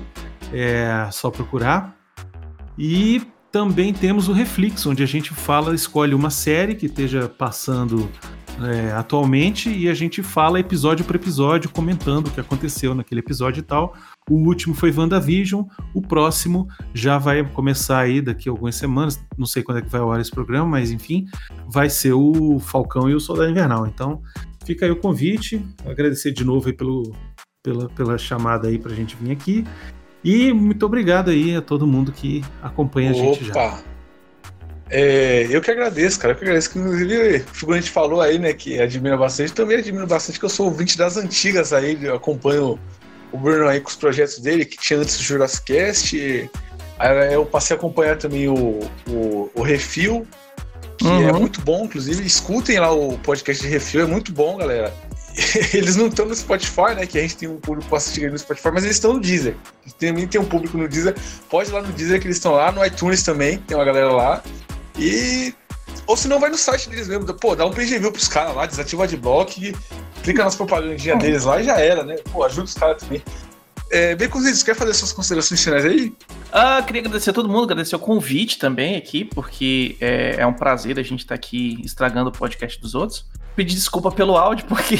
É só procurar. E também temos o Reflex, onde a gente fala, escolhe uma série que esteja passando é, atualmente e a gente fala episódio por episódio, comentando o que aconteceu naquele episódio e tal. O último foi WandaVision, o próximo já vai começar aí daqui a algumas semanas, não sei quando é que vai ao ar esse programa, mas enfim, vai ser o Falcão e o Soldado Invernal. Então, fica aí o convite, agradecer de novo aí pelo, pela, pela chamada aí pra gente vir aqui. E muito obrigado aí a todo mundo que acompanha a gente já. É, eu que agradeço, cara. Eu que agradeço. Que, inclusive, o figurante falou aí, né, que admira bastante. Também admiro bastante, que eu sou ouvinte das antigas aí. Eu acompanho o Bruno aí com os projetos dele, que tinha antes do Jurassic Cast. Aí eu passei a acompanhar também o, o, o Refil, que Uhum. é muito bom, inclusive. Escutem lá o podcast de Refil, é muito bom, galera. [LAUGHS] Eles não estão no Spotify, né? Que a gente tem um público bastante no Spotify, mas eles estão no Deezer. Também tem um público no Deezer. Pode ir lá no Deezer que eles estão lá, no iTunes também, tem uma galera lá. E. Ou se não, vai no site deles mesmo. Pô, dá um page view pros caras lá, desativa o adblock, clica nas propagandinhas deles lá e já era, né? Pô, ajuda os caras também. É, Baconzitos, quer fazer suas considerações finais aí? Ah, queria agradecer a todo mundo, agradecer o convite também aqui, porque é, é um prazer a gente estar aqui estragando o podcast dos outros. Pedir desculpa pelo áudio, [LAUGHS] porque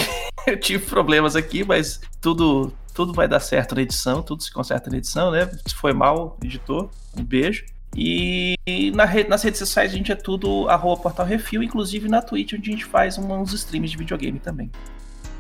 eu tive problemas aqui, mas tudo, tudo vai dar certo na edição, tudo se conserta na edição, né? Se foi mal, editor, um beijo. E na rede- nas redes sociais a gente é tudo arroba Portal Refil, inclusive na Twitch, onde a gente faz uns streams de videogame também.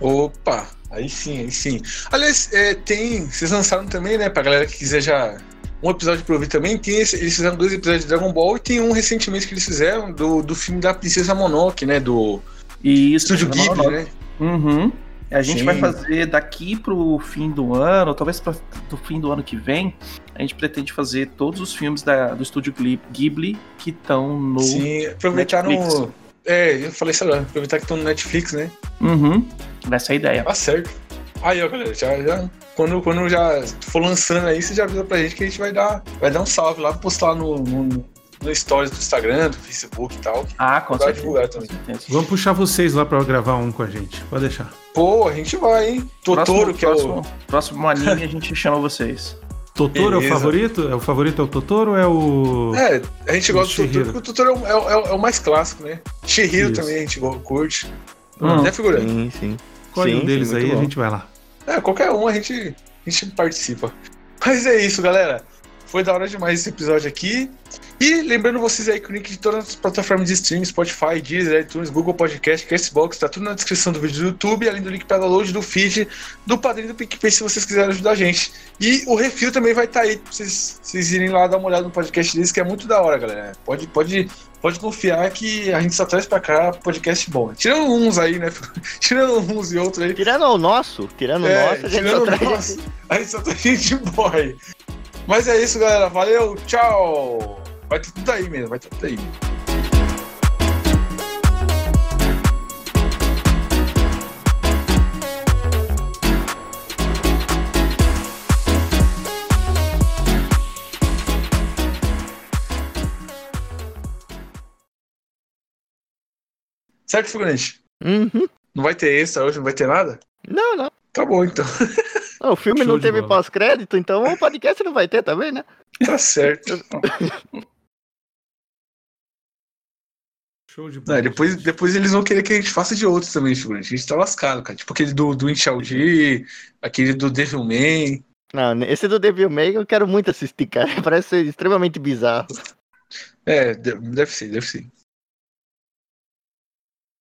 Opa, aí sim, aí sim. Aliás, é, tem. Vocês lançaram também, né? Pra galera que quiser já. Um episódio pra ouvir também. Tem esse- eles fizeram dois episódios de Dragon Ball e tem um recentemente que eles fizeram do, do filme da Princesa Mononoke, né? Do E isso, Estúdio Ghibli, né? Uhum. A gente Sim. vai fazer daqui pro fim do ano, talvez para do fim do ano que vem, a gente pretende fazer todos os filmes da- do estúdio Ghibli que estão no. Sim, aproveitar Netflix. no. É, eu falei isso agora, aproveitar que estão no Netflix, né? Uhum. Essa é a ideia. Tá certo. Aí, ó, galera, já, já, quando, quando já for lançando aí, você já avisa pra gente que a gente vai dar, vai dar um salve lá, postar no, no, no stories do Instagram, do Facebook e tal. Ah, com Vai certeza. divulgar com também. certeza. Vamos puxar vocês lá pra gravar um com a gente. Pode deixar. Pô, a gente vai, hein? Totoro, Próximo- que é o. próximo, próximo anime a gente chama vocês. [LAUGHS] Totoro é o Beleza. favorito? É o favorito é o Totoro ou é o. É, a gente gosta do. Totoro, porque o Totoro é o, é o- é o mais clássico, né? Shihiro Isso. também a gente curte. Hum. Né, figura? Sim, sim. Escolhe um Sim, deles sim, aí muito a bom. gente vai lá. É, qualquer um a gente, a gente participa. [LAUGHS] Mas é isso, galera. Foi da hora demais esse episódio aqui. E lembrando vocês aí que o link de todas as plataformas de streaming, Spotify, Deezer, iTunes, Google Podcast, Castbox, tá tudo na descrição do vídeo do YouTube, além do link para download do feed do padrinho do PicPay se vocês quiserem ajudar a gente. E o refil também vai estar aí pra vocês, vocês irem lá dar uma olhada no podcast deles, que é muito da hora, galera. Pode, pode, pode confiar que a gente só traz pra cá podcast bom. Tirando uns aí, né? [LAUGHS] Tirando uns e outros aí. Tirando o nosso, tirando o É, nosso, a gente tirando só o traz- nosso, a gente só tem gente boa aí. Mas é isso, galera. Valeu, tchau vai tudo daí mesmo, vai tudo daí mesmo. Certo, figurante? Uhum. Não vai ter extra hoje, não vai ter nada? Não, não. Tá bom, então. Não, o filme Show não teve pós-crédito, então o podcast não vai ter também, né? Tá certo. [LAUGHS] Show de bola. depois, depois eles vão querer que a gente faça de outros também, figurante. A gente tá lascado, cara. Tipo aquele do, do Inchauji, aquele do Devilman. Não, esse do Devil May eu quero muito assistir, cara. [LAUGHS] Parece ser extremamente bizarro. É, de- deve ser, deve ser.